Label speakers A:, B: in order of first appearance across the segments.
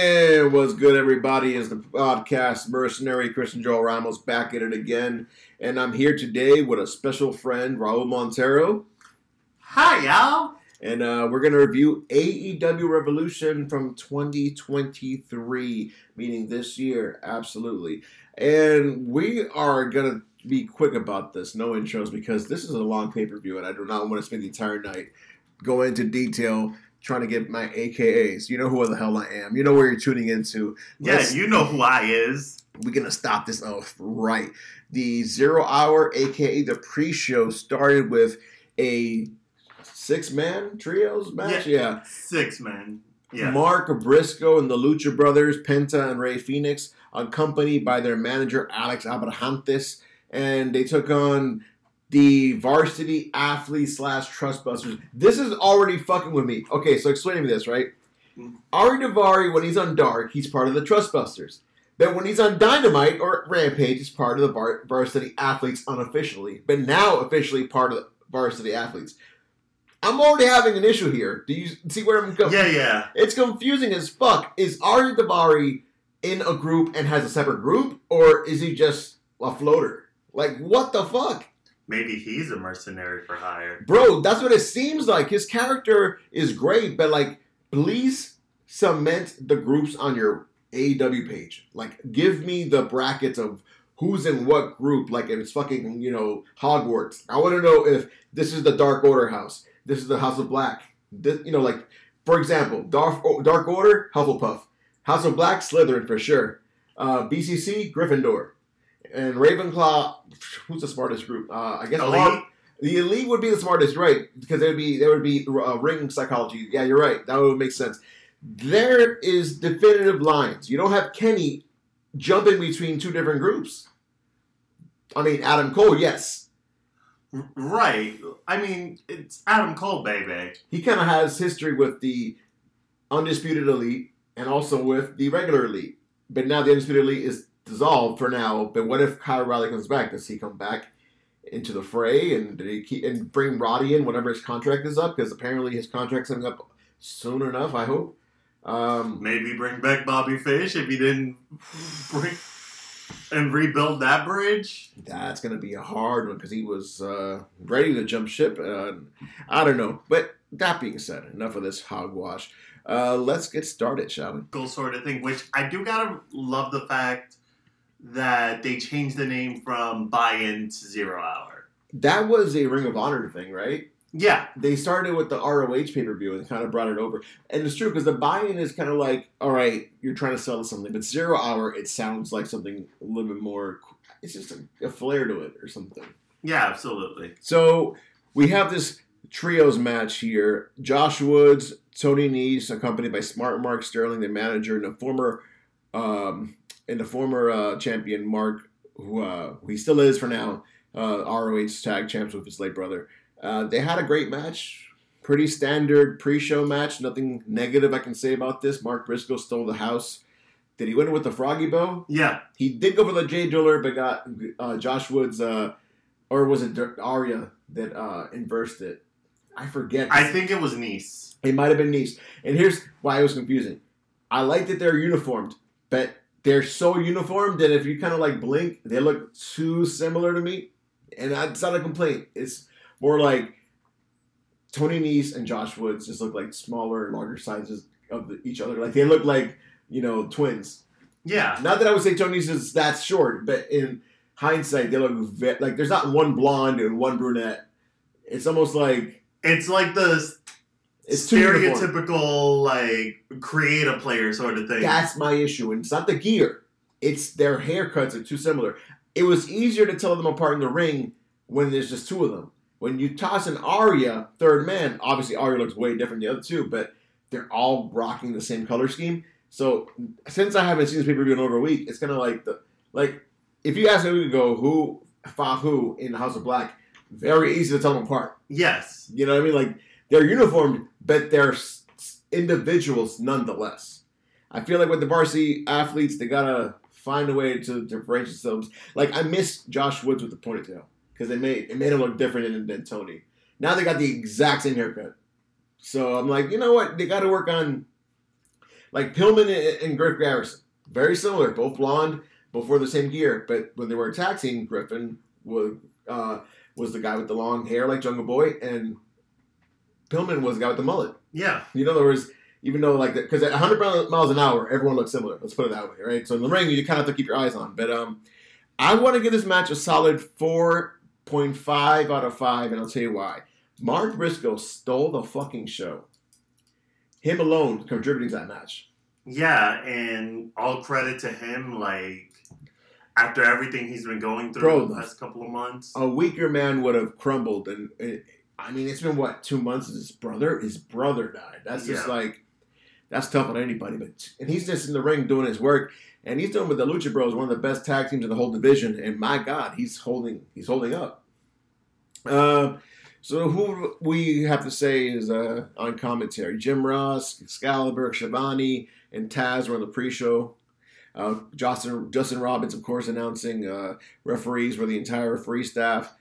A: And what's good, everybody? Is the podcast mercenary Christian Joel Ramos back at it again, and I'm here today with a special friend, Raul Montero,
B: Hi, y'all.
A: and uh, we're gonna review AEW Revolution from 2023, meaning this year, absolutely. And we are gonna be quick about this, no intros, because this is a long pay per view, and I do not want to spend the entire night going into detail trying to get my AKAs. You know who the hell I am. You know where you're tuning into.
B: Yeah,
A: Let's-
B: you know who I is.
A: we're gonna stop this off right. The zero hour, aka the pre-show, started with a six-man trios match. Yeah,
B: Six man. Yeah.
A: Mark Briscoe and the Lucha Brothers, Penta and Rey Fenix, accompanied by their manager Alex Abrahantes, and they took on the varsity athlete slash trustbusters. This is already fucking with me. Okay, so explain to me this, right? Ari Daivari, when he's on Dark, he's part of the Trustbusters. But when he's on Dynamite or Rampage, he's part of the var- varsity athletes unofficially. But now officially part of the varsity athletes. I'm already having an issue here. Do you see where I'm going?
B: Yeah, yeah.
A: It's confusing as fuck. Is Ari Daivari in a group and has a separate group, or is he just a floater? Like, what the fuck?
B: Maybe he's a mercenary for hire.
A: Bro, that's what it seems like. His character is great, but like, please cement the groups on your AEW page. Like, give me the brackets of who's in what group. Like, it's fucking, you know, Hogwarts. I want to know if this is the Dark Order house. This is the House of Black. This, you know, like, for example, Dark, Dark Order, Hufflepuff. House of Black, Slytherin for sure. Uh, BCC, Gryffindor. And Ravenclaw, who's the smartest group? Uh, I guess
B: Elite?
A: the elite would be the smartest, right? Because there would be there would be uh, ring psychology. Yeah, you're right. That would make sense. There is definitive lines. You don't have Kenny jumping between two different groups. I mean, Adam Cole, yes,
B: Right. I mean, it's Adam Cole, baby.
A: he kind of has history with the undisputed elite and also with the regular elite. But now the undisputed elite is dissolved for now. But what if Kyle O'Reilly comes back? Does he come back into the fray and did he keep and bring Roddy in whenever his contract is up? Because apparently his contract's coming up soon enough. I hope. Um,
B: Maybe bring back Bobby Fish if he didn't bring and rebuild that bridge.
A: that's gonna be a hard one because he was uh, ready to jump ship. Uh, I don't know. But that being said, enough of this hogwash. Uh, let's get started, shall we?
B: Goal sort of thing, which I do gotta love the fact that they changed the name from buy-in to zero hour.
A: That was a Ring of Honor thing, right?
B: Yeah,
A: they started with the ROH pay per view and kind of brought it over. And it's true because the buy in is kind of like, all right, you're trying to sell something, but zero hour, it sounds like something a little bit more. It's just a, a flair to it or something.
B: yeah, absolutely.
A: So we have this trios match here: Josh Woods, Tony Nese, accompanied by Smart Mark Sterling, the manager, and a former, um, and the former uh, champion Mark, who uh, who he still is for now, uh, ROH tag champs with his late brother. Uh, they had a great match, pretty standard pre-show match. Nothing negative I can say about this. Mark Briscoe stole the house. Did he win it with the froggy bow?
B: Yeah,
A: He did go for the Jay Driller, but got uh, Josh Woods, uh, or was it Arya that uh, inversed it? I forget.
B: I think it was Nese.
A: it might have been Nese. And here's why it was confusing. I like that they're uniformed, but they're so uniformed that if you kind of like blink, they look too similar to me. And that's not a complaint. It's more like Tony Nese and Josh Woods just look like smaller and larger sizes of the, each other. Like they look like you know twins.
B: Yeah,
A: Not that I would say Tony's is that short, but in hindsight, they look ve- like there's not one blonde and one brunette. It's almost like
B: it's like the
A: it's
B: stereotypical like create a player sort of thing.
A: That's my issue, and it's not the gear; it's their haircuts are too similar. It was easier to tell them apart in the ring when there's just two of them. When you toss an Arya third man, obviously Arya looks way different than the other two, but they're all rocking the same color scheme. So since I haven't seen this pay per view in over a week, it's kind of like the like if you ask me to go who fought who in House of Black, very easy to tell them apart.
B: yes,
A: You know what I mean? Like they're uniformed, but they're individuals nonetheless. I feel like with the varsity athletes, they gotta find a way to differentiate themselves. Like I miss Josh Woods with the ponytail because it made it made him look different than, than Tony. Now they got the exact same haircut, so I'm like, you know what? They got to work on like Pillman and, and Griff Garrison, very similar, both blonde, both wore the same gear, but when they were attacking, Griffin was uh, was the guy with the long hair like Jungle Boy, and Pillman was the guy with the mullet.
B: Yeah.
A: You know, there was even though like because at 100 miles an hour, everyone looks similar. Let's put it that way, right? So in the ring, you kind of have to keep your eyes on. But um, I want to give this match a solid 4.5 out of five, and I'll tell you why. Mark Briscoe stole the fucking show. Him alone contributing to that match.
B: Yeah, and all credit to him. Like after everything he's been going through
A: Bro,
B: the last couple of months.
A: A weaker man would have crumbled, and, and I mean, it's been what two months since his brother his brother died. That's just like that's tough on anybody. But and he's just in the ring doing his work, and he's doing with the Lucha Bros, one of the best tag teams in the whole division. And my God, he's holding he's holding up. Um, so who we have to say is uh, on commentary? Jim Ross, Excalibur, Schiavone, and Taz were on the pre-show. Uh, Justin Justin Roberts, of course, announcing uh, referees were the entire referee staff.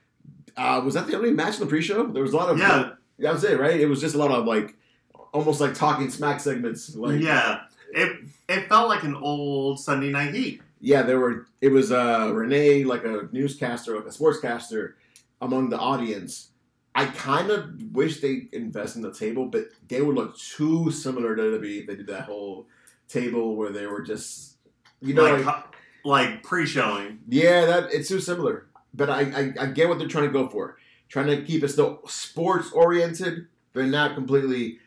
A: Uh, was that the only match in the pre-show? There was a lot of
B: Yeah,
A: that was it, right? It was just a lot of like almost like talking smack segments. Like
B: yeah. It it felt like an old Sunday Night Heat.
A: yeah, there were. It was uh, Renee, like a newscaster, like a sportscaster, among the audience. I kind of wish they invest in the table, but they would look too similar to WWE if they did that whole table where they were just, you know,
B: like
A: like,
B: like pre-showing.
A: yeah, that it's too similar. But I, I, I get what they're trying to go for, trying to keep it still sports oriented, but not completely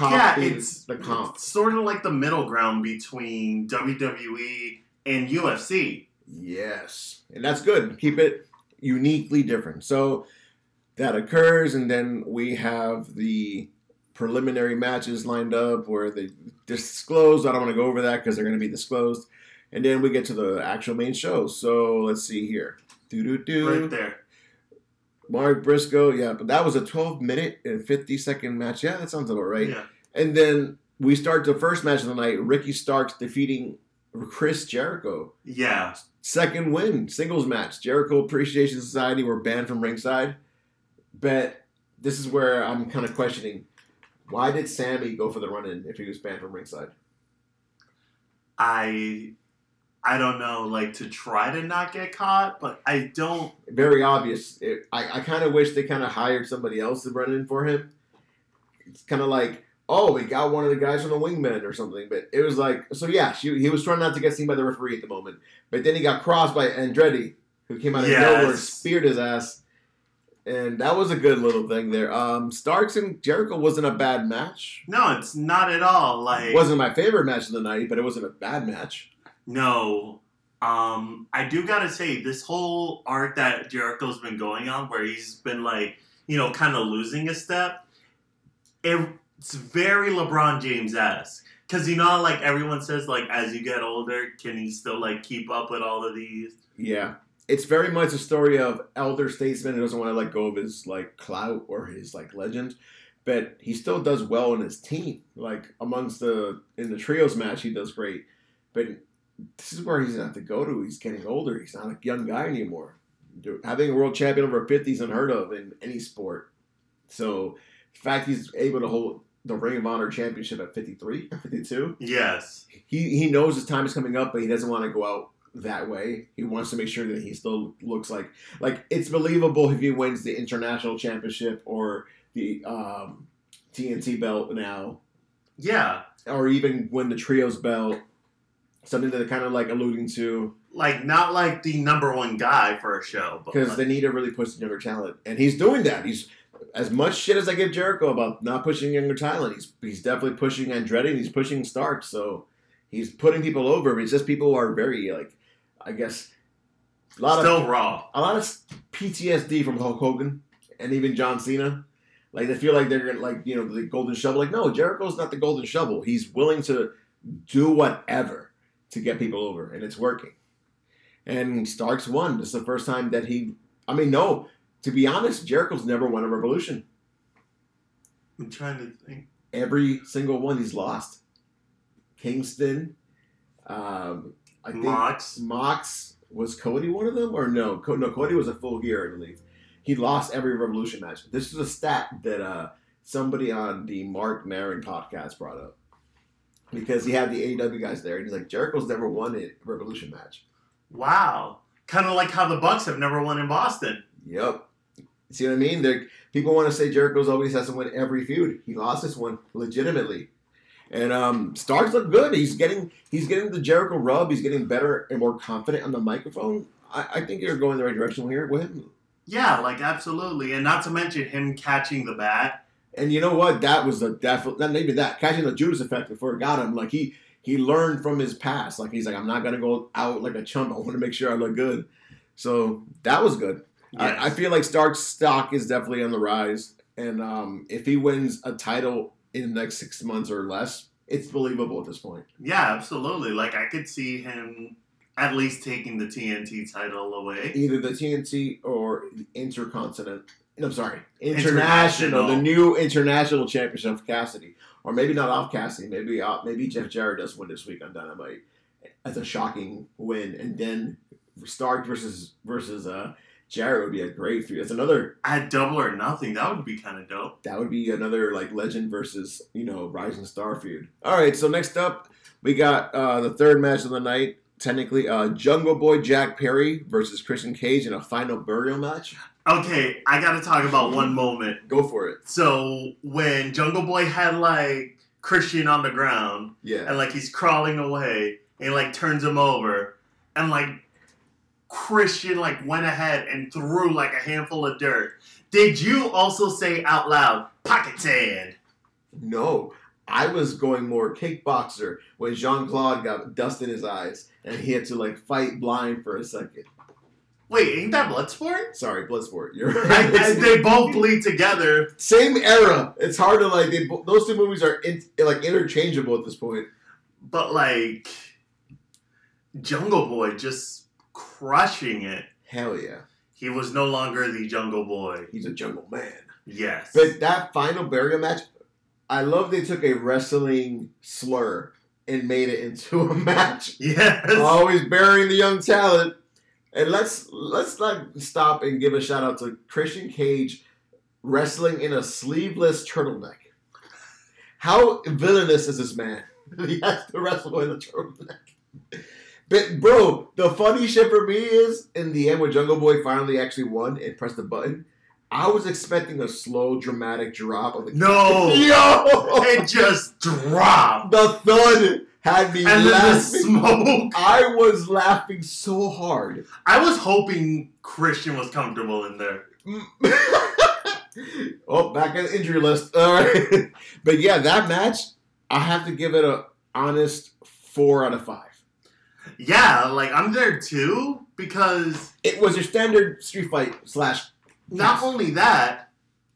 B: yeah, it's
A: the comp.
B: it's sort of like the middle ground between WWE and UFC.
A: Yes, and that's good. Keep it uniquely different. So that occurs, and then we have the preliminary matches lined up where they disclose. I don't want to go over that because they're going to be disclosed, and then we get to the actual main show. So let's see here. Do do do.
B: Right there.
A: Mark Briscoe, yeah, but that was a 12 minute and 50 second match. Yeah, that sounds about right.
B: Yeah.
A: And then we start the first match of the night. Ricky Starks defeating Chris Jericho.
B: Yeah.
A: Second win, singles match. Jericho Appreciation Society were banned from ringside. But this is where I'm kind of questioning why did Sammy go for the run in if he was banned from ringside?
B: I I don't know, like to try to not get caught, but I don't
A: Very obvious. It, I, I kind of wish they kind of hired somebody else to run in for him. It's kind of like, oh, we got one of the guys from the Wingmen or something. But it was like, so yeah, she, he was trying not to get seen by the referee at the moment. But then he got crossed by Andretti, who came out of
B: Yes.
A: nowhere and speared his ass. And that was a good little thing there. Um, Starks and Jericho wasn't a bad match.
B: no, it's not at all. Like
A: It wasn't my favorite match of the night, but it wasn't a bad match.
B: No. Um, I do gotta say, this whole arc that Jericho's been going on, where he's been like, you know, kind of losing a step, it, it's very LeBron James esque. Cause you know, like everyone says, like as you get older, can he still like keep up with all of these?
A: Yeah. It's very much a story of elder statesman who doesn't want to let go of his like clout or his like legend. But he still does well in his team. Like amongst the in the trios match, he does great. But this is where he's gonna have to go to. He's getting older. He's not a young guy anymore. Having a world champion over 50 is unheard of in any sport. So the fact he's able to hold the Ring of Honor championship at 53 52,
B: Yes.
A: he he knows his time is coming up, but he doesn't want to go out that way. He wants to make sure that he still looks like like it's believable if he wins the international championship or the um, TNT belt now,
B: Yeah.
A: or even win the trios belt. Something that they're kind of like alluding to
B: Like not like the number one guy for a show,
A: because
B: like-
A: they need to really push younger talent, and he's doing that. He's as much shit as I give Jericho about not pushing younger talent. He's he's definitely pushing Andretti. and He's pushing Stark. So he's putting people over. But it's just people who are very like, I guess, a lot of
B: still raw.
A: a lot of PTSD from Hulk Hogan and even John Cena. Like they feel like they're gonna like you know the golden shovel. Like no, Jericho's not the golden shovel. He's willing to do whatever to get people over, and it's working. And Starks won. This is the first time that he. I mean, no. To be honest, Jericho's never won a revolution.
B: I'm trying to think.
A: Every single one he's lost. Kingston. Um, I think
B: Mox.
A: Mox was Cody one of them or no? Co- no, Cody was a full gear, I believe. He lost every Revolution match. This is a stat that uh, somebody on the Marc Maron podcast brought up. Because he had the AEW guys there, and he's like, Jericho's never won a Revolution match.
B: Wow. Kind of like how the Bucks have never won in Boston.
A: Yep. See what I mean? They're, people want to say Jericho's always has to win every feud. He lost this one legitimately. And um, Starks look good. He's getting he's getting the Jericho rub. He's getting better and more confident on the microphone. I, I think you're going the right direction here with him.
B: Yeah, like absolutely. And not to mention him catching the bat.
A: And you know what? That was a definite. Not maybe that catching the Judas effect before it got him. Like he he learned from his past. Like he's like, I'm not gonna go out like a chump. I want to make sure I look good. So that was good.
B: Yes.
A: I, I feel like Stark's stock is definitely on the rise, and um, if he wins a title in the next six months or less, it's believable at this point.
B: Yeah, absolutely. Like I could see him at least taking the TNT title away.
A: Either the TNT or the Intercontinental. No, I'm sorry,
B: International.
A: international, the new international championship of Cassidy, or maybe not off Cassidy. Maybe uh, maybe Jeff Jarrett does win this week on Dynamite as a shocking win, and then Stark versus versus uh, Jarrett would be a great feud. It's another
B: At double or nothing, that would be kind of dope.
A: that would be another like legend versus you know rising star feud. All right, so next up we got uh, the third match of the night. Technically, uh, Jungle Boy Jack Perry versus Christian Cage in a final burial match.
B: Okay, I got to talk about one moment.
A: Go for it.
B: So when Jungle Boy had like Christian on the ground
A: Yeah.
B: and like he's crawling away and he, like turns him over and like Christian like went ahead and threw like a handful of dirt. Did you also say out loud pocket sand?
A: No, I was going more kickboxer when Jean Claude got dust in his eyes and he had to like fight blind for a second.
B: Wait, ain't that Bloodsport?
A: Sorry, Bloodsport. You're right.
B: I- they both bleed together.
A: Same era. It's hard to like. They, those two movies are in, like interchangeable at this point.
B: But like Jungle Boy just crushing it.
A: Hell yeah,
B: He was no longer the Jungle Boy.
A: he's a jungle man.
B: Yes.
A: But that final burial match, I love they took a wrestling slur and made it into a match.
B: yes.
A: Always burying the young talent. And let's let's not stop and give a shout out to Christian Cage wrestling in a sleeveless turtleneck. How villainous is this man? he has to wrestle in a turtleneck. But bro, the funny shit for me is in the end when Jungle Boy finally actually won and pressed the button, I was expecting a slow, dramatic drop of the
B: No.
A: Yo!
B: It just dropped.
A: the thud had me
B: And
A: laughing.
B: smoke.
A: I was laughing so hard.
B: I was hoping Christian was comfortable in there.
A: oh, back on the injury list. All right. but yeah, that match, I have to give it a honest four out of five.
B: Yeah, like I'm there too because
A: It was your standard street fight slash.
B: not only that,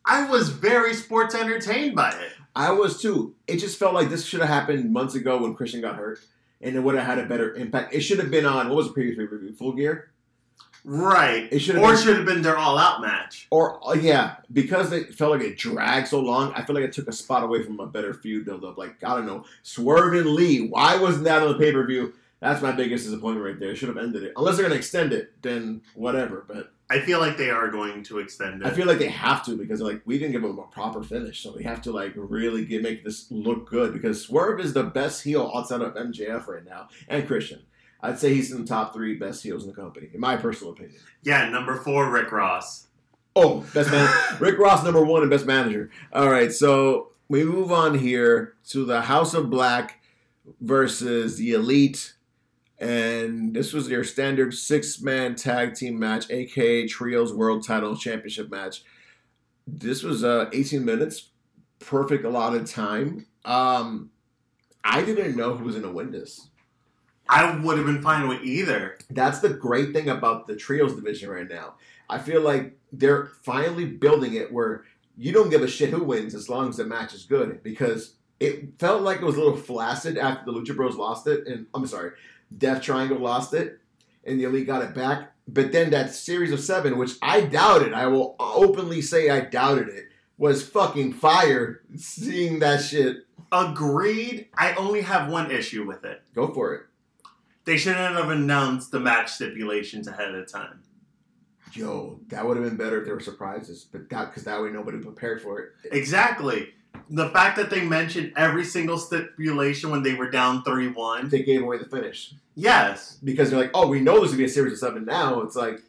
B: I was very sports entertained by it.
A: I was too. It just felt like this should have happened months ago when Christian got hurt, and it would have had a better impact. It should have been on what was the previous review? Full Gear,
B: Right.
A: It should've
B: or should have been their all out match.
A: or uh, yeah, because it felt like it dragged so long. I feel like it took a spot away from a better feud build up. Like I don't know, Swerve and Lee. Why wasn't that on the pay per view? That's my biggest disappointment right there. Should have ended it. Unless they're gonna extend it, then whatever. But
B: I feel like they are going to extend it.
A: I feel like they have to because like we didn't give them a proper finish, so we have to like really get, make this look good because Swerve is the best heel outside of MJF right now and Christian. I'd say he's in the top three best heels in the company, in my personal opinion.
B: yeah, number four, Rick Ross.
A: Oh, best man, Rick Ross number one and best manager. All right, so we move on here to the House of Black versus the Elite, and this was your standard six man tag team match, aka Trios World Title Championship match. This was uh 18 minutes, perfect allotted time. Um, I didn't know who was gonna win this.
B: I would have been fine with either.
A: That's the great thing about the trios division right now. I feel like they're finally building it where you don't give a shit who wins as long as the match is good because it felt like it was a little flaccid after the Lucha Bros lost it and I'm sorry, Death Triangle lost it and the Elite got it back. But then that series of seven, which I doubted, I will openly say I doubted it, was fucking fire seeing that shit.
B: Agreed. I only have one issue with it.
A: Go for it.
B: They shouldn't have announced the match stipulations ahead of time.
A: Yo, that would have been better if there were surprises, but that because that way nobody prepared for it.
B: Exactly. The fact that they mentioned every single stipulation when they were down three one.
A: They gave away the finish
B: Yes,
A: because they're like, oh, we know this to be a series of seven. Now it's like,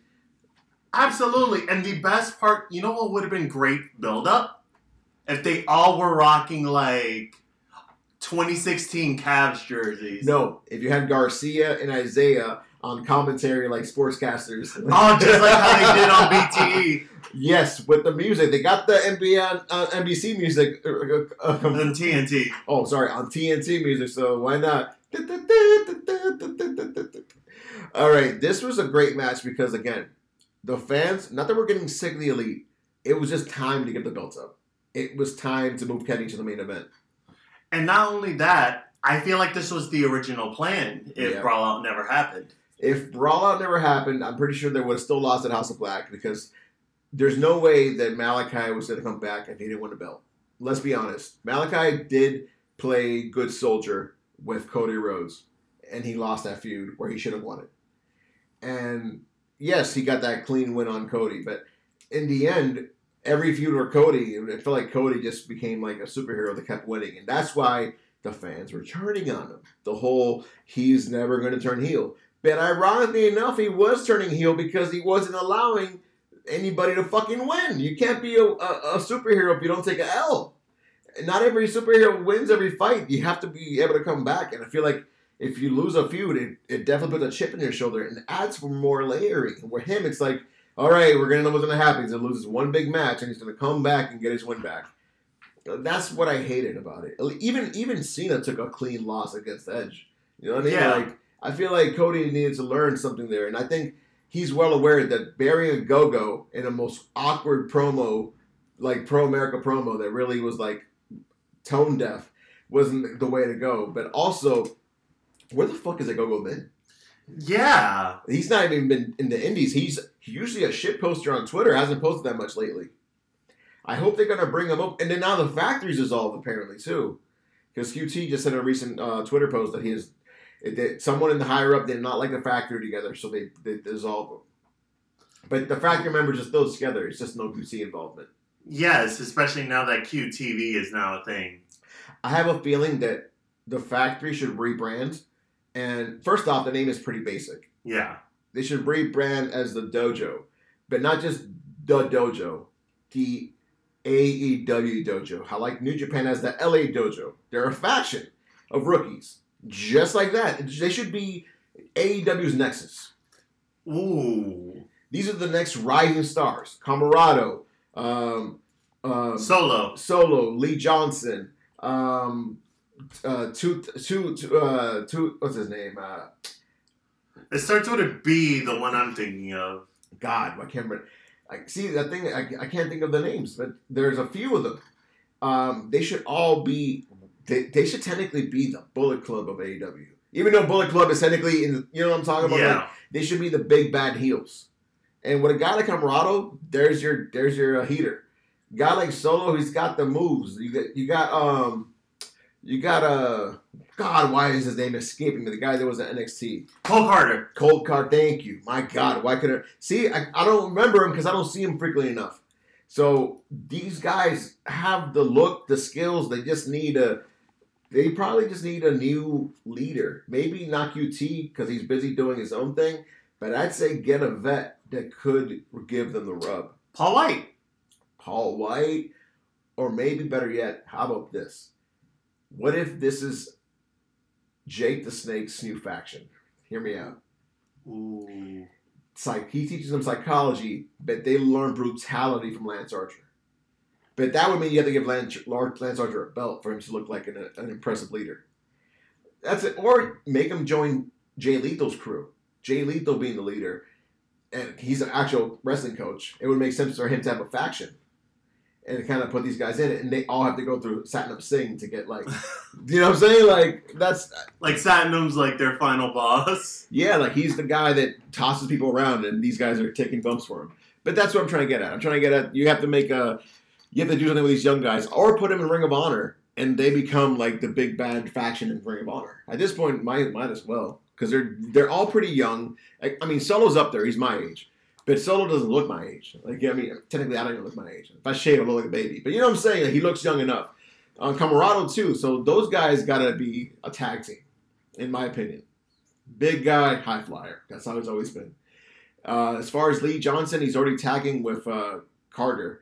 B: absolutely. And the best part, you know what would have been great build up if they all were rocking like 2016 Cavs jerseys.
A: no. If you had Garcia and Isaiah on commentary like sportscasters,
B: Oh, just like how they did on BTE
A: Yes, with the music, they got the NBA uh, NBC music. uh, uh, uh,
B: TNT.
A: oh, sorry, on TNT music. So why not? All right, this was a great match because again, the fans. Not that we're getting sick of the elite. It was just time to get the belts up. It was time to move Kenny to the main event.
B: And not only that, I feel like this was the original plan if
A: Yeah.
B: Brawl Out never happened.
A: If Brawl Out never happened, I'm pretty sure they would have still lost at House of Black because there's no way that Malakai was going to come back and he didn't win the belt. Let's be honest. Malakai did play good soldier with Cody Rhodes, and he lost that feud where he should have won it. And yes, he got that clean win on Cody, but in the end, every feud with Cody, it felt like Cody just became like a superhero that kept winning, and that's why the fans were turning on him. The whole he's never going to turn heel. But ironically enough, he was turning heel because he wasn't allowing anybody to fucking win. You can't be a, a, a superhero if you don't take a L. Not every superhero wins every fight. You have to be able to come back. And I feel like if you lose a feud, it, it definitely puts a chip in your shoulder and adds for more layering. With him, it's like, all right, we're going to know what's going to happen. He's going to lose this one big match and he's going to come back and get his win back. That's what I hated about it. Even even Cena took a clean loss against Edge. You know what I mean?
B: Yeah.
A: Like I feel like Cody needed to learn something there, and I think he's well aware that burying Ogogo in a most awkward promo, like pro America promo, that really was like tone deaf, wasn't the way to go. But also, where the fuck is Ogogo been?
B: Yeah.
A: He's not even been in the indies. He's usually a shit poster on Twitter. Hasn't posted that much lately. I hope they're gonna bring him up. And then now the factory's dissolved apparently too, because QT just said in a recent uh, Twitter post that he is someone in the higher up did not like the factory together, so they they dissolved them. But the factory members are still together. It's just no QT involvement.
B: Yes, especially now that QTV is now a thing.
A: I have a feeling that the factory should rebrand. And first off, the name is pretty basic.
B: Yeah.
A: They should rebrand as the dojo, but not just the dojo, the AEW dojo. How like New Japan has the LA dojo. They're a faction of rookies, just like that. They should be AEW's nexus.
B: Ooh.
A: These are the next rising stars: Comoroto, um, um,
B: Solo.
A: Solo, Lee Johnson, um, uh, two, two, two, uh, two, what's his name? Uh,
B: It starts with a B, the one I'm thinking of.
A: God, I can't remember. I see that thing. I, I can't think of the names, but there's a few of them. Um, they should all be. They, they should technically be the Bullet Club of AEW. Even though Bullet Club is technically in, you know what I'm talking about. Like,
B: Yeah.
A: they should be the big bad heels. And with a guy like Comoroto, there's your there's your uh, heater. Guy like Solo, he's got the moves. You got you got um you got uh God, why is his name escaping me? The guy that was at NXT.
B: Cole Karter.
A: Cold card, thank you. My God, why could I see? I, I don't remember him because I don't see him frequently enough. So these guys have the look, the skills. They just need a. They probably just need a new leader. Maybe not QT because he's busy doing his own thing. But I'd say get a vet that could give them the rub.
B: Paul White.
A: Paul White, or maybe better yet, how about this? What if this is Jake the Snake's new faction? Hear me out
B: Ooh.
A: psych he teaches them psychology, but they learn brutality from Lance Archer. But that would mean you have to give Lance, Lance Archer a belt for him to look like an, an impressive leader. That's it. Or make him join Jay Lethal's crew. Jay Lethal being the leader, and he's an actual wrestling coach. It would make sense for him to have a faction. And kind of put these guys in it, and they all have to go through Satnam Singh to get like, you know what I'm saying? Like that's
B: Like Satnam's like their final boss.
A: yeah, like he's the guy that tosses people around, and these guys are taking bumps for him. But that's what I'm trying to get at. I'm trying to get at you have to make a, you have to do something with these young guys, or put them in Ring of Honor, and they become like the big bad faction in Ring of Honor. At this point, might might as well because they're they're all pretty young. I, I mean, Solo's up there; he's my age, but Solo doesn't look my age. Like I mean, technically, I don't even look my age. If I shave, I look like a baby. But you know what I'm saying? Like, he looks young enough. uh, Comoroto too. So those guys gotta be a tag team, in my opinion. Big guy, high flyer. That's how it's always been. Uh, as far as Lee Johnson, he's already tagging with uh, Karter,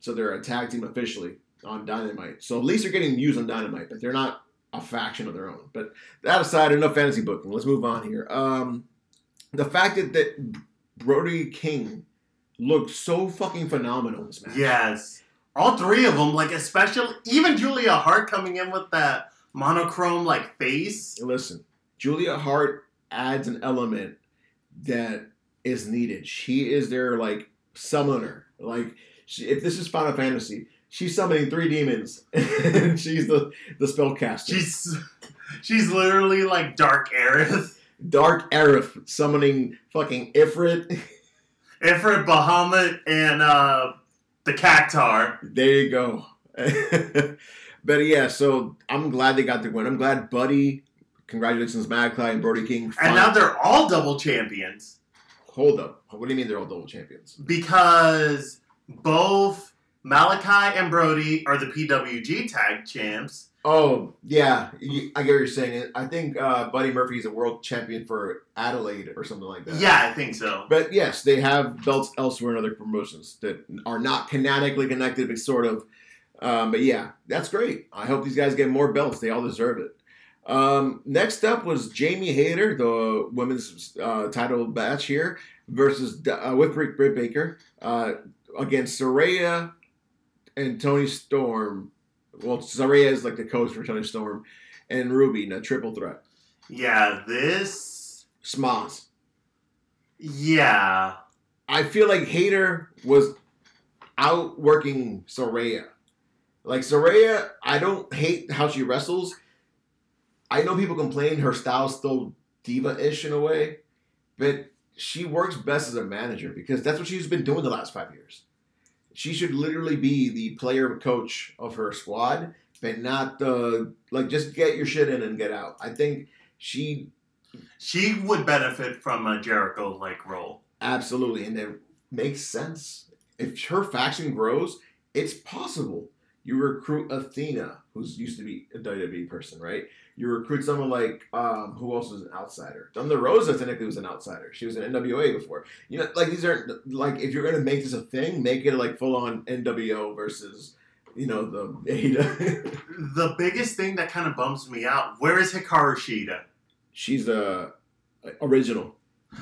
A: so they're a tag team officially on Dynamite. So at least they're getting used on Dynamite, but they're not a faction of their own. But that aside, enough fantasy booking. Let's move on here. Um, the fact that, that Brody King looked so fucking phenomenal in this match.
B: Yes. All three of them, like especially even Julia Hart coming in with that monochrome like face.
A: Listen, Julia Hart adds an element that is needed. She is their like summoner. Like she, if this is Final Fantasy, she's summoning three demons, and she's the the spellcaster.
B: She's she's literally like Dark Aerith.
A: Dark Aerith summoning fucking Ifrit.
B: Ifrit, Bahamut, and uh, the Cactuar.
A: There you go. but yeah, so I'm glad they got the win. I'm glad Buddy, congratulations, Magpie and Brody King.
B: And now they're all double champions.
A: Hold up. What do you mean they're all double champions?
B: Because both Malakai and Brody are the PWG tag champs.
A: Oh yeah, I get what you're saying. I think uh, Buddy Murphy is a world champion for Adelaide or something like that.
B: Yeah, I think so.
A: But yes, they have belts elsewhere in other promotions that are not canonically connected, but sort of. Um, but yeah, that's great. I hope these guys get more belts. They all deserve it. Um, next up was Jamie Hayter, the women's uh, title match here, versus uh, with Britt Baker uh, against Saraya and Toni Storm well, Saraya is like the coach for Toni Storm, and Ruby in a triple threat.
B: Yeah, this
A: Smoz.
B: Yeah,
A: I feel like Hayter was outworking Saraya. Like Saraya, I don't hate how she wrestles. I know people complain her style's still diva-ish in a way, but she works best as a manager because that's what she's been doing the last five years she should literally be the player coach of her squad, but not the like just get your shit in and get out. I think she
B: she would benefit from a Jericho like role.
A: Absolutely, and it makes sense. If her faction grows, it's possible. You recruit Athena, who's used to be a WWE person, right? You recruit someone like um, who else was an outsider? Thunder Rosa technically was an outsider. She was an NWA before. You know, like these aren't like if you're gonna make this a thing, make it like full on NWO versus you know the Ada.
B: the biggest thing that kind of bums me out. Where is Hikaru Shida?
A: She's a uh, original.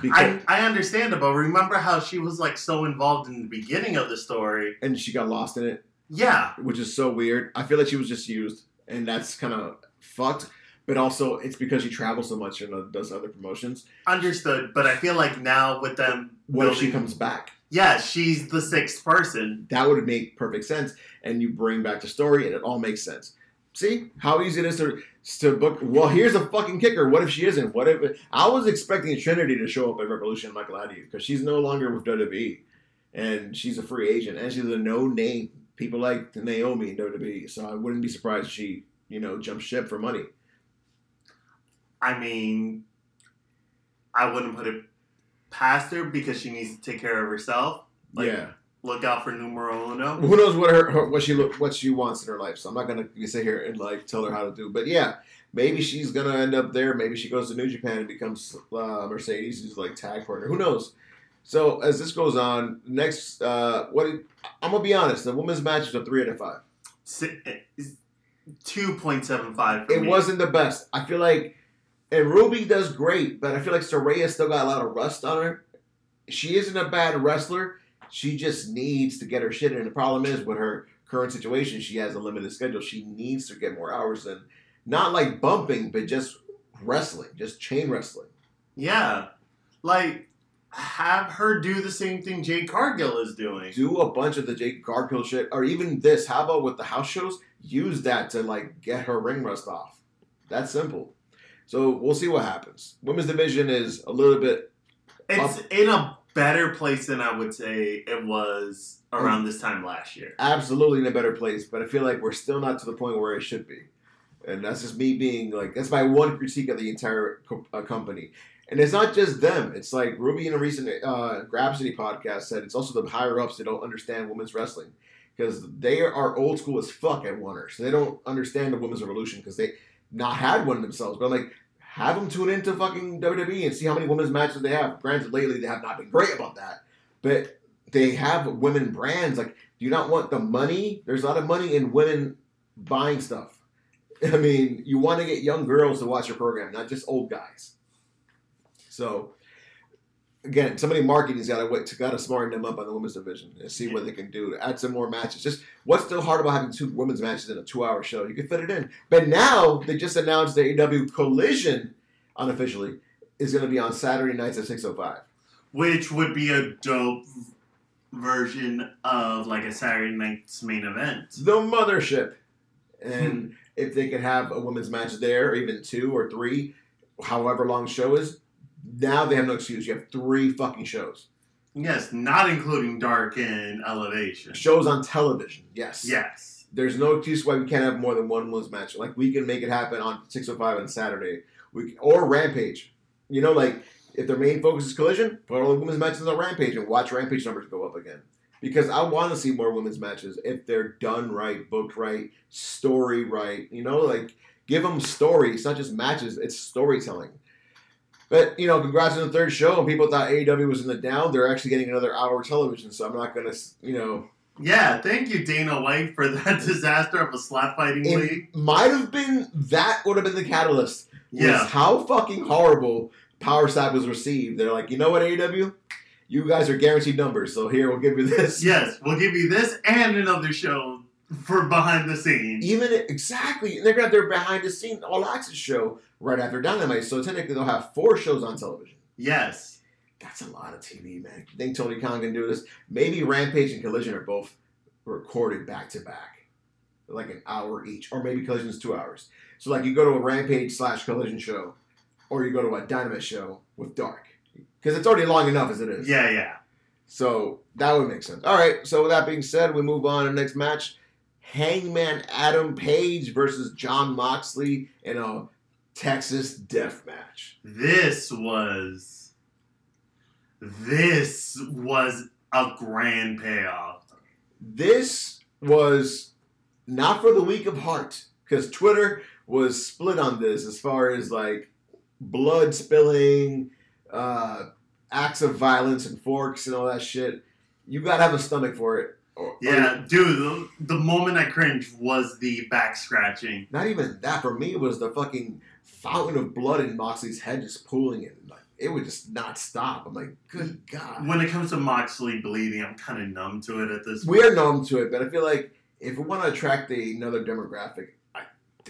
B: I, I understand it, but remember how she was like so involved in the beginning of the story,
A: and she got lost in it.
B: Yeah,
A: which is so weird. I feel like she was just used, and that's kind of fucked but also it's because she travels so much and uh, does other promotions.
B: Understood, but I feel like now with them,
A: what building, if she comes back?
B: Yeah, she's the sixth person.
A: That would make perfect sense, and you bring back the story, and it all makes sense. See how easy it is to to book. Well, here's a fucking kicker. What if she isn't? What if I was expecting Trinity to show up at Revolution Michael Adu because she's no longer with WWE, and she's a free agent, and she's a no name. People like Naomi in WWE, so I wouldn't be surprised if she, you know, jumps ship for money.
B: I mean, I wouldn't put it past her because she needs to take care of herself. Like,
A: yeah.
B: Look out for numero uno.
A: Who knows what her, her, what she look what she wants in her life? So I'm not gonna sit here and like tell her how to do. But yeah, maybe she's gonna end up there. Maybe she goes to New Japan and becomes uh, Mercedes' like tag partner. Who knows? So as this goes on, next uh, what I'm gonna be honest, the women's match is a three out of five.
B: Two point seven five.
A: It me. wasn't the best. I feel like and Ruby does great, but I feel like Saraya still got a lot of rust on her. She isn't a bad wrestler. She just needs to get her shit in. The problem is with her current situation, she has a limited schedule. She needs to get more hours in. Not like bumping, but just wrestling, just chain wrestling.
B: Yeah. Like, have her do the same thing Jade Cargill is doing.
A: Do a bunch of the Jade Cargill shit, or even this. How about with the house shows? Use that to like get her ring rust off. That's simple. So we'll see what happens. Women's division is a little bit.
B: It's up. in a better place than I would say it was around this time last year.
A: Absolutely in a better place, but I feel like we're still not to the point where it should be. And that's just me being like, that's my one critique of the entire co- uh, company. And it's not just them. It's like Ruby in a recent uh, Grapsody podcast said, it's also the higher ups that don't understand women's wrestling. because they are old school as fuck at Oneer, so they don't understand the women's revolution because they not had one themselves. But I'm like, have them tune into fucking WWE and see how many women's matches they have. Granted, lately they have not been great about that, but they have women brands. Like, do you not want the money? There's a lot of money in women buying stuff. I mean, you want to get young girls to watch your program, not just old guys. So, again, somebody in marketing's got to wait, got to smarten them up on the women's division and see what they can do to add some more matches. Just what's so hard about having two women's matches in a two-hour show? You can fit it in. But now they just announced the AEW Collision unofficially is going to be on Saturday nights at six oh five.
B: Which would be a dope version of like a Saturday night's main event.
A: The mothership. And hmm. if they could have a women's match there, or even two or three, however long the show is, now they have no excuse. You have three fucking shows.
B: Yes, not including Dark and Elevation.
A: Shows on television, yes.
B: Yes.
A: There's no excuse why we can't have more than one women's match. Like we can make it happen on 605 on Saturday. We or Rampage. You know, like if their main focus is collision, put all the women's matches on Rampage and watch Rampage numbers go up again. Because I want to see more women's matches if they're done right, booked right, story right. You know, like give them story. It's not just matches; it's storytelling. But you know, congrats on the third show. And people thought AEW was in the down. They're actually getting another hour of television, so I'm not gonna, you know.
B: Yeah, thank you, Dana White, for that disaster of a slap fighting league.
A: Might have been that would have been the catalyst.
B: Yeah.
A: how fucking horrible Power Slap was received. They're like, you know what, AEW, you guys are guaranteed numbers, so here we'll give you this.
B: Yes, we'll give you this and another show for behind the scenes.
A: Even exactly, and they're gonna have their behind the scenes all access show right after Dynamite. So technically, they'll have four shows on television.
B: Yes.
A: That's a lot of TV, man. You think Tony Khan can do this? Maybe Rampage and Collision are both recorded back to back, like an hour each, or maybe Collision's two hours. So like you go to a Rampage slash Collision show, or you go to a Dynamite show with Dark, because it's already long enough as it is.
B: Yeah, yeah.
A: So that would make sense. All right. So with that being said, we move on to the next match: Hangman Adam Page versus Jon Moxley in a Texas Death Match.
B: This was. This was a grand payoff.
A: This was not for the weak of heart because Twitter was split on this as far as like blood spilling, uh, acts of violence and forks and all that shit. You gotta have a stomach for it. Oh, or- or-
B: Yeah, dude, the, the moment I cringed was the back scratching.
A: not even that. For me, it was the fucking fountain of blood in Moxley's head just pooling it. Like it would just not stop. I'm like, good god.
B: When it comes to Moxley bleeding, I'm kind of numb to it at this point.
A: We're numb to it, but I feel like if we want to attract another demographic, I,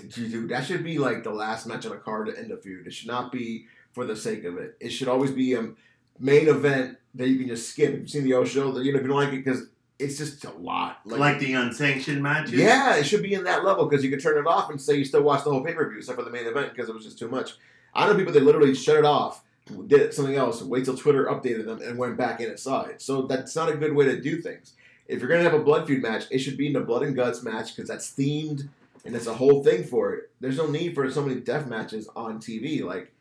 A: dude, that should be like the last match on a card to end a feud. It should not be for the sake of it. It should always be a main event that you can just skip. If you've seen the O show, that you know if you don't like it because it's just a lot.
B: Like, the unsanctioned matches?
A: yeah, it should be in that level because you could turn it off and say you still watch the whole pay per view except for the main event because it was just too much. I know people that literally shut it off, did something else, wait till Twitter updated them, and went back in and saw it. So that's not a good way to do things. If you're gonna have a blood feud match, it should be in a blood and guts match because that's themed and it's a whole thing for it. There's no need for so many death matches on TV. Like,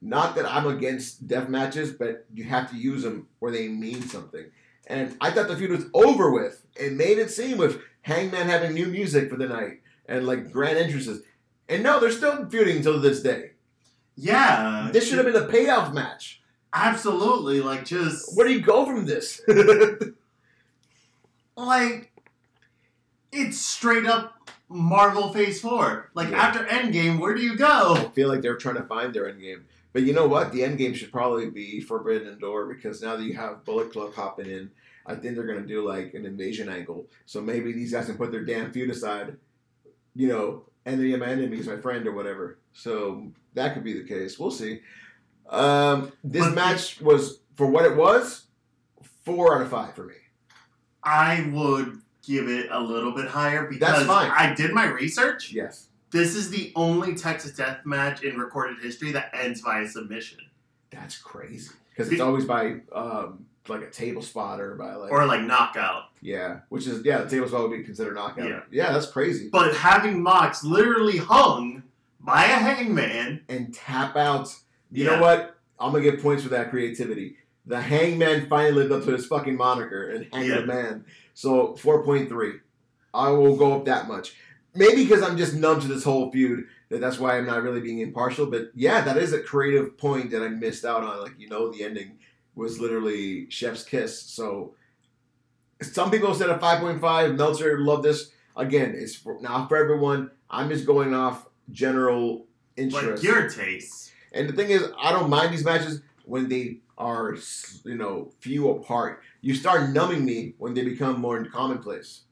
A: not that I'm against death matches, but you have to use them where they mean something. And I thought the feud was over with. It made it seem with Hangman having new music for the night and like grand entrances. And no, they're still feuding until this day.
B: Yeah.
A: This should have been a payoff match.
B: Absolutely. Like, just.
A: Where do you go from this?
B: Like, it's straight up Marvel Phase 4. Like,
A: Yeah.
B: after Endgame, where do you go?
A: I feel like they're trying to find their end game. But you know what? The end game should probably be Forbidden Door because now that you have Bullet Club hopping in, I think they're gonna do like an invasion angle. So maybe these guys can put their damn feud aside. You know, enemy of my enemy is my friend or whatever. So that could be the case. We'll see. Um, this
B: But-
A: match was for what it was, four out of five for me.
B: I would give it a little bit higher because. I did my research.
A: Yes,
B: This is the only Texas Death match in recorded history that ends via submission.
A: that's crazy because it's always by um, like a table spot or by like
B: Or like knockout.
A: Yeah, which is yeah, the table spot would be considered knockout.
B: Yeah.
A: Yeah, that's crazy.
B: But having Mox literally hung by a hangman.
A: And tap out. You
B: Yeah.
A: know what? I'm gonna give points for that creativity. The Hangman finally lived up to his fucking moniker and hanged
B: Yeah.
A: the man. So four point three. I will go up that much. Maybe because I'm just numb to this whole feud. That that's why I'm not really being impartial. But yeah, that is a creative point that I missed out on. Like you know, the ending was literally Chef's kiss. So some people said a 5.5. Meltzer loved this. Again, it's for, not for everyone. I'm just going off general interest.
B: Like your taste.
A: And the thing is, I don't mind these matches when they are, you know, few apart. You start numbing me when they become more commonplace.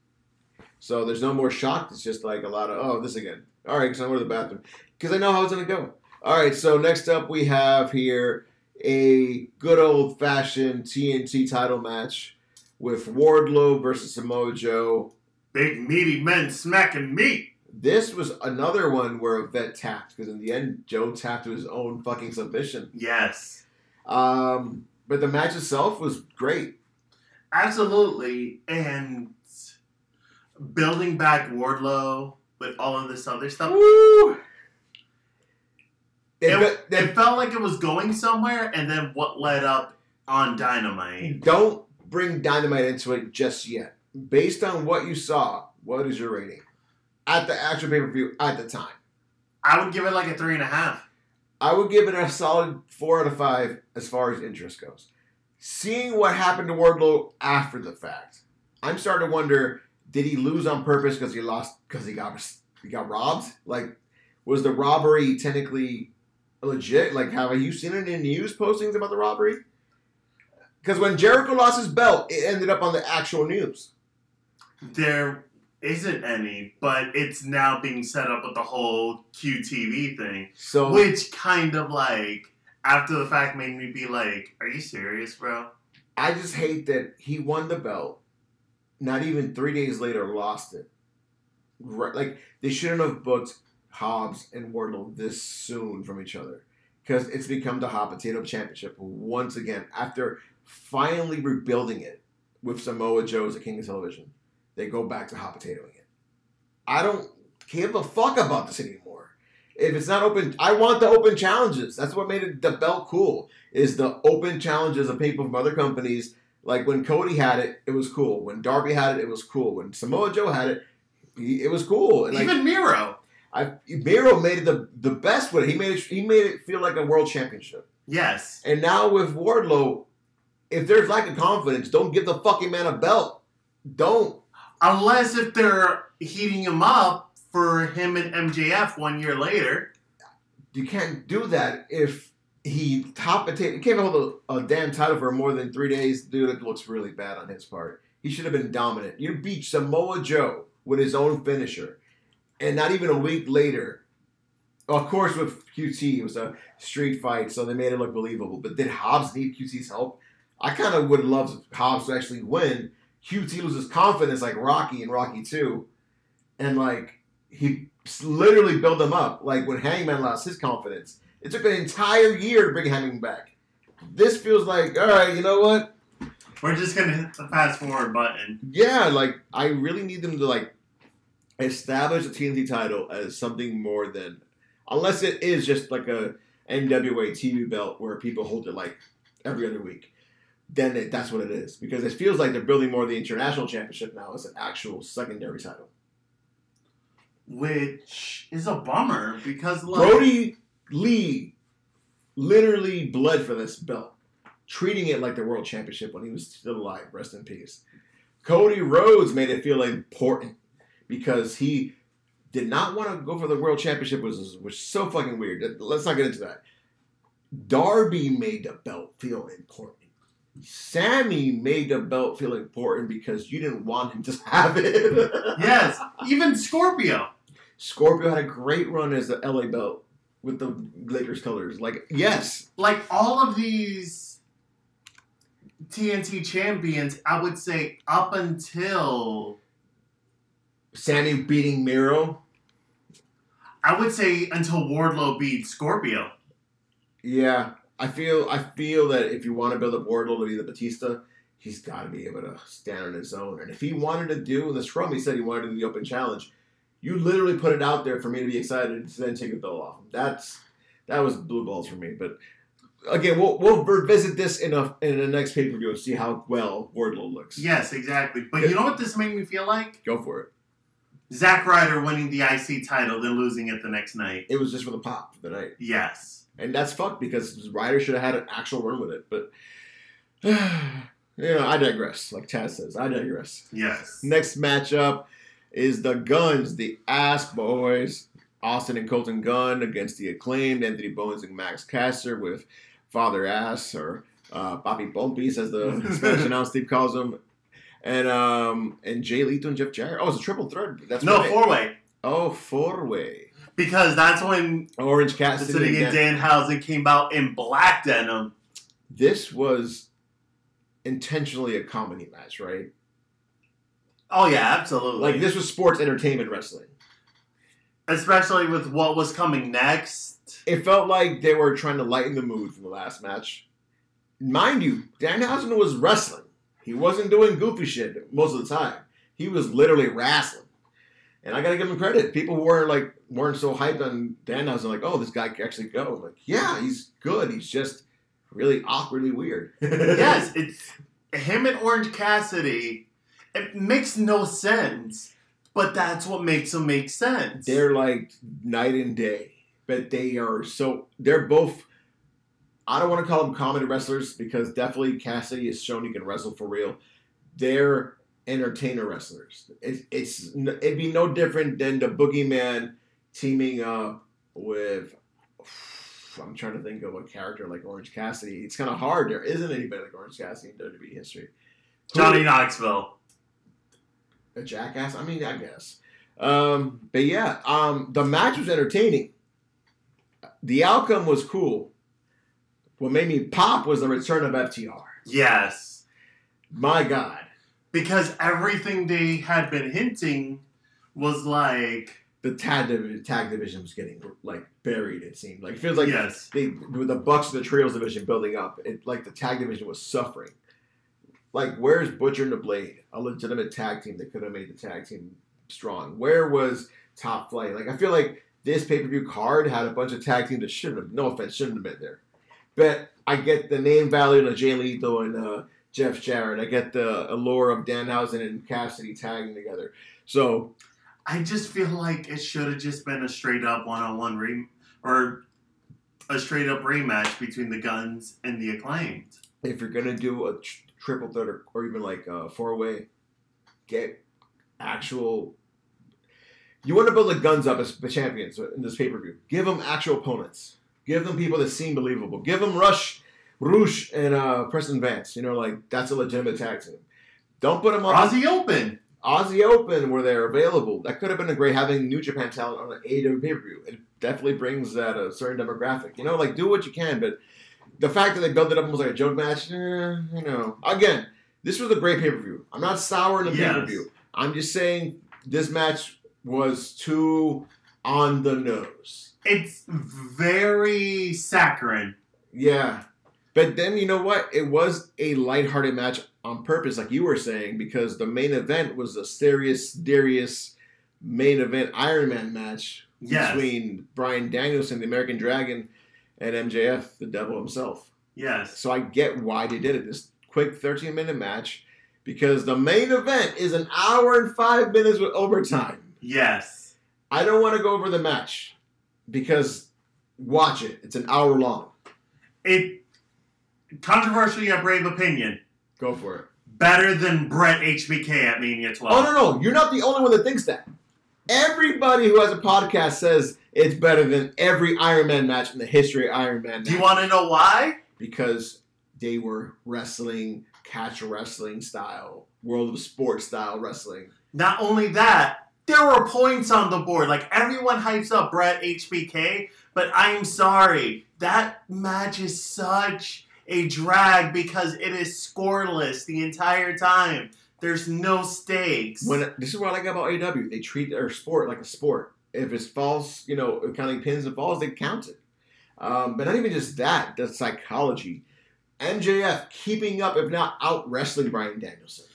A: So there's no more shock. It's just like a lot of, oh, this again. All right, because I'm going to the bathroom. Because I know how it's going to go. All right, so next up we have here a good old fashioned TNT title match with Wardlow versus Samoa Joe.
B: Big meaty men smacking meat.
A: This was another one where a vet tapped because in the end Joe tapped to his own fucking submission.
B: Yes.
A: Um, but the match itself was great.
B: Absolutely. And building back Wardlow with all of this other stuff.
A: Woo!
B: It,
A: It-
B: it,
A: it-
B: felt like it was going somewhere, and then what led up on Dynamite.
A: don't bring Dynamite into it just yet. Based on what you saw, what is your rating at the actual pay per view at the time?
B: I would give it like a three and a half.
A: I would give it a solid four out of five as far as interest goes. Seeing what happened to Wardlow after the fact, I'm starting to wonder: Did he lose on purpose because he lost because he got he got robbed? Like, was the robbery technically legit? Like, have you seen any news postings about the robbery? Because when Jericho lost his belt, it ended up on the actual news.
B: There isn't any, but it's now being set up with the whole QTV thing,
A: So
B: which kind of like after the fact made me be like, "Are you serious, bro?"
A: I just hate that he won the belt. Not even three days later, lost it. Right, like they shouldn't have booked Hobbs and Wardlow this soon from each other because it's become the hot potato championship once again after finally rebuilding it with Samoa Joe as king of television. They go back to hot potatoing it. I don't give a fuck about this anymore. If it's not open, I want the open challenges. That's what made it the belt cool. Is the open challenges of people from other companies. Like when Cody had it, it was cool. When Darby had it, it was cool. When Samoa Joe had it, he, it was cool. And like,
B: Even Miro.
A: I Miro made it the the best with it. He made it he made it feel like a world championship.
B: Yes.
A: And now with Wardlow, if there's lack of confidence, don't give the fucking man a belt. Don't.
B: Unless if they're heating him up for him and MJF one year later.
A: You can't do that if he top potato. He can't hold a, a damn title for more than three days. Dude, it looks really bad on his part. He should have been dominant. You beat Samoa Joe with his own finisher, and not even a week later. Of course, with QT, it was a street fight, so they made it look believable. But did Hobbs need QT's help? I kind of would love Hobbs to actually win. QT loses confidence like Rocky and Rocky 2. And like, he literally built him up. Like when Hangman lost his confidence. It took an entire year to bring Hangman back. This feels like, all right, you know what?
B: We're just gonna hit the fast forward button.
A: Yeah, like I really need them to like establish the TNT title as something more than, unless it is just like a NWA TV belt where people hold it like every other week. Then it, that's what it is because it feels like they're building more of the international championship now as an actual secondary title.
B: Which is a bummer because like
A: Brodie Lee literally bled for this belt, treating it like the world championship when he was still alive. Rest in peace. Cody Rhodes made it feel important because he did not want to go for the world championship, which was, which is so fucking weird. Let's not get into that. Darby made the belt feel important. Sammy made the belt feel important because you didn't want him to have it.
B: Yes, even Scorpio.
A: Scorpio had a great run as the LA belt with the Lakers colors. Like, yes,
B: Like all of these TNT champions, I would say up until
A: Sammy beating Miro.
B: I would say until Wardlow beat Scorpio.
A: Yeah, I feel I feel that if you want to build up Wardlow to be the Batista, he's got to be able to stand on his own. And if he wanted to do the scrum, he said he wanted to do the open challenge. You literally put it out there for me to be excited to then take the belt off. That's that was blue balls for me. But again, we'll we'll revisit this in a in the next pay per view and see how well Wardlow looks.
B: Yes, exactly. But you know what this made me feel like?
A: Go for it.
B: Zack Ryder winning the IC title, then losing it the next night.
A: It was just for the pop for the night.
B: Yes.
A: And that's fucked because Ryder should have had an actual run with it. But, you know, I digress. Like Taz says, I digress.
B: Yes.
A: Next matchup is the Guns, the Ass Boys. Austin and Colton Gunn against the acclaimed Anthony Bowens and Max Caster with Father Ass or uh, Bobby Bumpy, as the Spanish announce Steve calls him. And um and Jay Lethal and Jeff Jarrett. Oh, it's a triple threat. That's
B: no,
A: right.
B: four way.
A: Oh, four way.
B: Because that's when
A: Orange Cassidy.
B: Sitting in
A: again.
B: Danhausen came out in black denim.
A: This was intentionally a comedy match, right?
B: Oh, yeah, absolutely.
A: Like this was sports entertainment wrestling.
B: Especially with what was coming next.
A: It felt like they were trying to lighten the mood from the last match. Mind you, Danhausen was wrestling. He wasn't doing goofy shit most of the time. He was literally wrestling. And I gotta give him credit. People weren't like weren't so hyped on Danhausen, like, oh, this guy can actually go. I'm like, yeah, he's good. He's just really awkwardly weird.
B: yes, it's him and Orange Cassidy. It makes no sense, but that's what makes them make sense.
A: they're like night and day, but they are so they're both. I don't want to call them comedy wrestlers because definitely Cassidy has shown he can wrestle for real. They're entertainer wrestlers. It's, it's it'd be no different than the Boogeyman teaming up with. I'm trying to think of a character like Orange Cassidy. It's kind of hard. There isn't anybody like Orange Cassidy in WWE history.
B: Johnny Knoxville.
A: A jackass. I mean, I guess. Um, but yeah, um, the match was entertaining. The outcome was cool. What made me pop was the return of FTR.
B: Yes.
A: My God,
B: Because everything they had been hinting was like,
A: the tag div- tag division was getting like buried. It seemed like it feels like
B: yes.
A: they with the Bucks and the Trios division building up. It like the tag division was suffering. Like, where's Butcher and the Blade, a legitimate tag team that could have made the tag team strong? Where was Top Flight? Like, I feel like this pay per view card had a bunch of tag teams that shouldn't have. No offense, shouldn't have been there. But I get the name value of Jay Lethal and uh, Jeff Jarrett. I get the allure of Danhausen and Cassidy tagging together. So
B: I just feel like it should have just been a straight up one on one re or a straight up rematch between the Guns and the Acclaimed.
A: if you're gonna do a tr- triple threat or, or even like a four way, get actual. You want to build the guns up as the champions in this pay per view. Give them actual opponents. Give them people that seem believable. Give them Rush, Roosh, and uh, Preston Vance. You know, like that's a legitimate tag team. Don't put them on
B: Aussie Open.
A: Aussie Open where they're available. That could have been a great having New Japan talent on an AEW pay per view. It definitely brings that a certain demographic. You know, like do what you can, but the fact that they built it up almost like a joke match, eh, you know. Again, this was a great pay per view. I'm not sour in the
B: Yes.
A: pay per view. I'm just saying this match was too on the nose.
B: It's very saccharine.
A: Yeah. But then you know what? It was a lighthearted match on purpose, like you were saying, because the main event was a serious, serious main event Iron Man match
B: Yes.
A: between Bryan Danielson, and the American Dragon, and MJF, the devil himself.
B: Yes.
A: So I get why they did it. This quick 13 minute match, because the main event is an hour and five minutes with overtime.
B: Yes.
A: I don't want to go over the match because watch it. It's an hour long.
B: It controversially a brave opinion.
A: Go for it.
B: Better than Bret HBK at Mania 12.
A: Oh no, no, you're not the only one that thinks that. Everybody who has a podcast says it's better than every Iron Man match in the history of Iron Man.
B: Do you want to know why?
A: because they were wrestling, catch wrestling style, world of sports style wrestling.
B: Not only that, there were points on the board. Like everyone hypes up Bret HBK, but I'm sorry, that match is such a drag because it is scoreless the entire time. There's no stakes.
A: When this is what I like about AW, they treat their sport like a sport. If it's false, you know, counting pins and falls, they count it. Um, but not even just that, the psychology. MJF keeping up, if not out wrestling Bryan Danielson.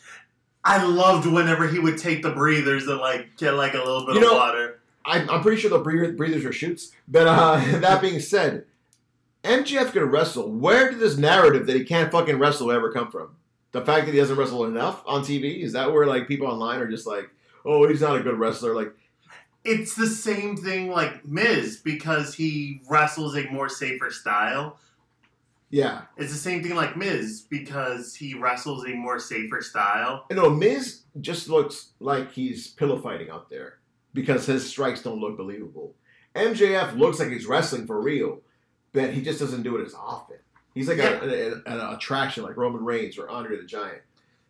B: I loved whenever he would take the breathers and like get like a little bit
A: You
B: of
A: know-
B: water.
A: I'm, I'm pretty sure the breather, breathers are shoots. But uh, that being said, MJF can wrestle. Where did this narrative that he can't fucking wrestle ever come from? The fact that he doesn't wrestle enough on TV is that where like people online are just like, oh, he's not a good wrestler. Like,
B: It's the same thing like Miz because he wrestles a more safer style.
A: yeah,
B: It's the same thing like Miz because he wrestles a more safer style.
A: you know, Miz just looks like he's pillow fighting out there because his strikes don't look believable. MJF looks like he's wrestling for real, but he just doesn't do it as often. He's like a, an, an attraction like Roman Reigns or Andre the Giant.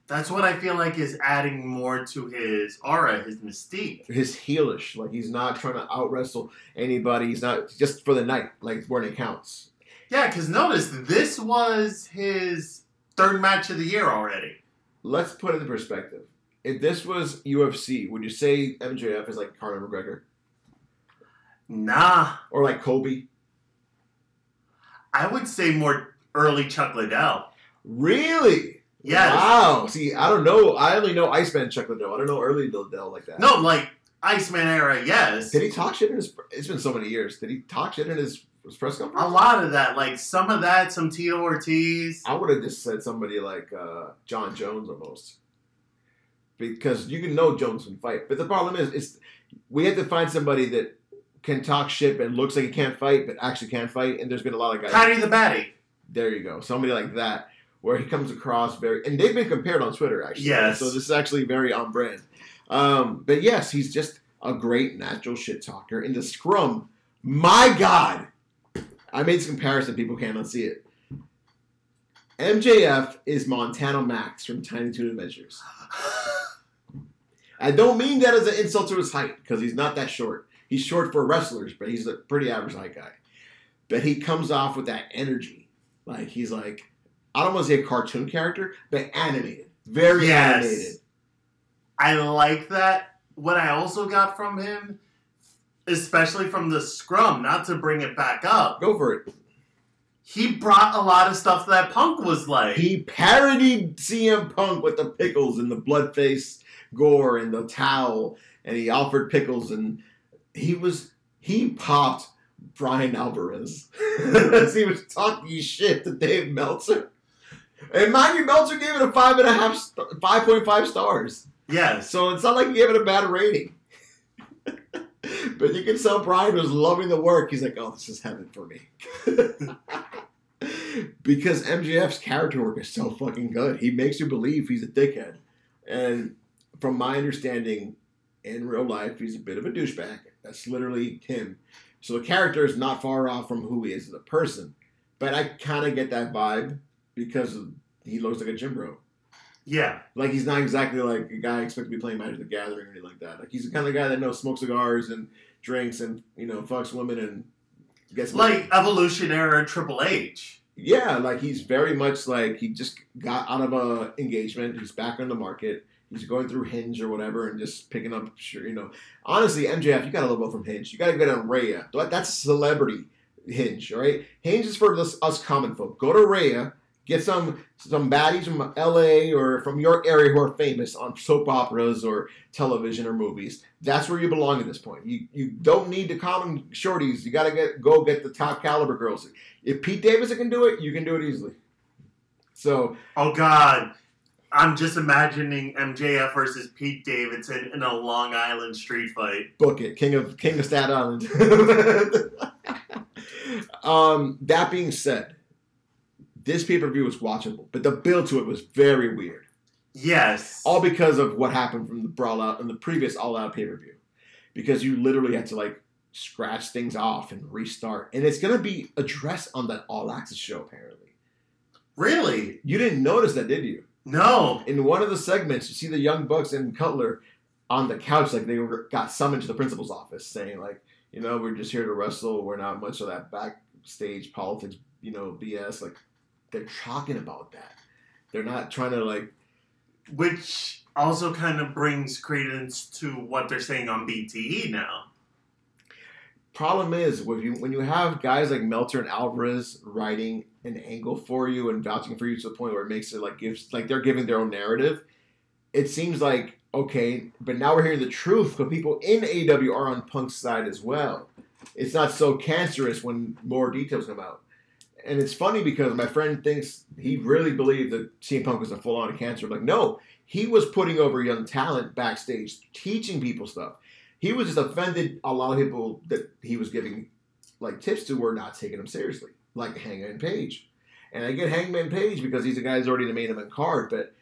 B: That's what I feel like is adding more to his aura, his mystique.
A: His heelish, like he's not trying to out wrestle anybody. He's not just for the night, like when it counts.
B: Yeah, because notice this was his third match of the year already.
A: Let's put it in perspective. If this was UFC, would you say MJF is like Conor McGregor
B: Nah,
A: or like Kobe?
B: I would say more early Chuck Liddell.
A: Really?
B: Yes.
A: Wow. See, I don't know. I only know Iceman Chuck Liddell. I don't know early Liddell like that.
B: No, like Iceman era, yes.
A: Did he talk shit in his? It's been so many years. Did he talk shit in his, his press conference?
B: A lot of that, like some of that, some Tito Ortiz.
A: I would have just said somebody like uh, Jon Jones almost, because you can know Jones can fight. But the problem is, is we have to find somebody that can talk shit and looks like he can't fight, but actually can fight. And there's been a lot of guys.
B: Paddy the Baddy.
A: There you go. Somebody like that, where he comes across very, and they've been compared on Twitter actually.
B: Yes.
A: So this is actually very on brand. Um, but yes, he's just a great natural shit talker. In the scrum, my God, I made this comparison. People cannot see it. MJF is Montana Max from Tiny Toon Adventures. I don't mean that as an insult to his height because he's not that short. He's short for wrestlers, but he's a pretty average height guy. But he comes off with that energy. Like he's like, I don't want to say a cartoon character, but animated. Very
B: Yes.
A: animated.
B: I like that. What I also got from him, especially from the scrum, not to bring it back up,
A: Go for it.
B: he brought a lot of stuff that Punk was like.
A: He parodied CM Punk with the pickles and the blood face gore and the towel, and he offered pickles, and he was he popped Bryan Alvarez as he was talking shit to Dave Meltzer. And mind you, Meltzer gave it a five and a half, five point five stars.
B: Yeah.
A: So it's not like he gave it a bad rating. but you can tell Bryan was loving the work. He's like, oh, this is heaven for me. because MJF's character work is so fucking good. He makes you believe he's a dickhead. And from my understanding, in real life, he's a bit of a douchebag. That's literally him. So the character is not far off from who he is as a person. But I kind of get that vibe because he looks like a gym bro.
B: Yeah.
A: Like he's not exactly like a guy expected to be playing Magic the Gathering or anything like that. Like he's the kind of guy that knows smoke cigars and drinks and you know fucks women and gets
B: Like Evolution era Triple H.
A: yeah, like he's very much like he just got out of a engagement. He's back on the market. He's going through Hinge or whatever and just picking up. Sure, you know, honestly, MJF, you got to love from Hinge. You got to get on Raya. That's celebrity Hinge, all right? Hinge is for us, us common folk. Go to Raya, get some some baddies from LA or from your area who are famous on soap operas or television or movies. That's where you belong at this point. You you don't need the common shorties. You got to get go get the top caliber girls. If Pete Davidson can do it, you can do it easily. So
B: Oh God. I'm just imagining MJF versus Pete Davidson in a Long Island street fight.
A: book it, King of King of Staten Island. um, that being said, this pay per view was watchable, but the build to it was very weird.
B: Yes.
A: All because of what happened from the brawl out and the previous all out pay per view, because you literally had to like scratch things off and restart, and it's gonna be addressed on that all access show apparently.
B: really?
A: You didn't notice that, did you?
B: No.
A: in one of the segments, you see the young bucks and Cutler on the couch, like they were got summoned to the principal's office, saying like, you know, we're just here to wrestle. We're not much of that backstage politics, you know, BS. Like they're talking about that. They're not trying to like.
B: Which also kind of brings credence to what they're saying on BTE now.
A: Problem is, when you when you have guys like Meltzer and Alvarez writing an angle for you and vouching for you to the point where it makes it like gives like they're giving their own narrative, it seems like okay, but now we're hearing the truth. But people in AW are on Punk's side as well. It's not so cancerous when more details come out. And it's funny because my friend thinks he really believed that CM Punk was a full on cancer. I'm like, no, he was putting over young talent backstage, teaching people stuff. He was just offended a lot of people that he was giving like tips to were not taking him seriously, like Hangman Page. And I get Hangman Page because he's a guy who's already in the main event card, but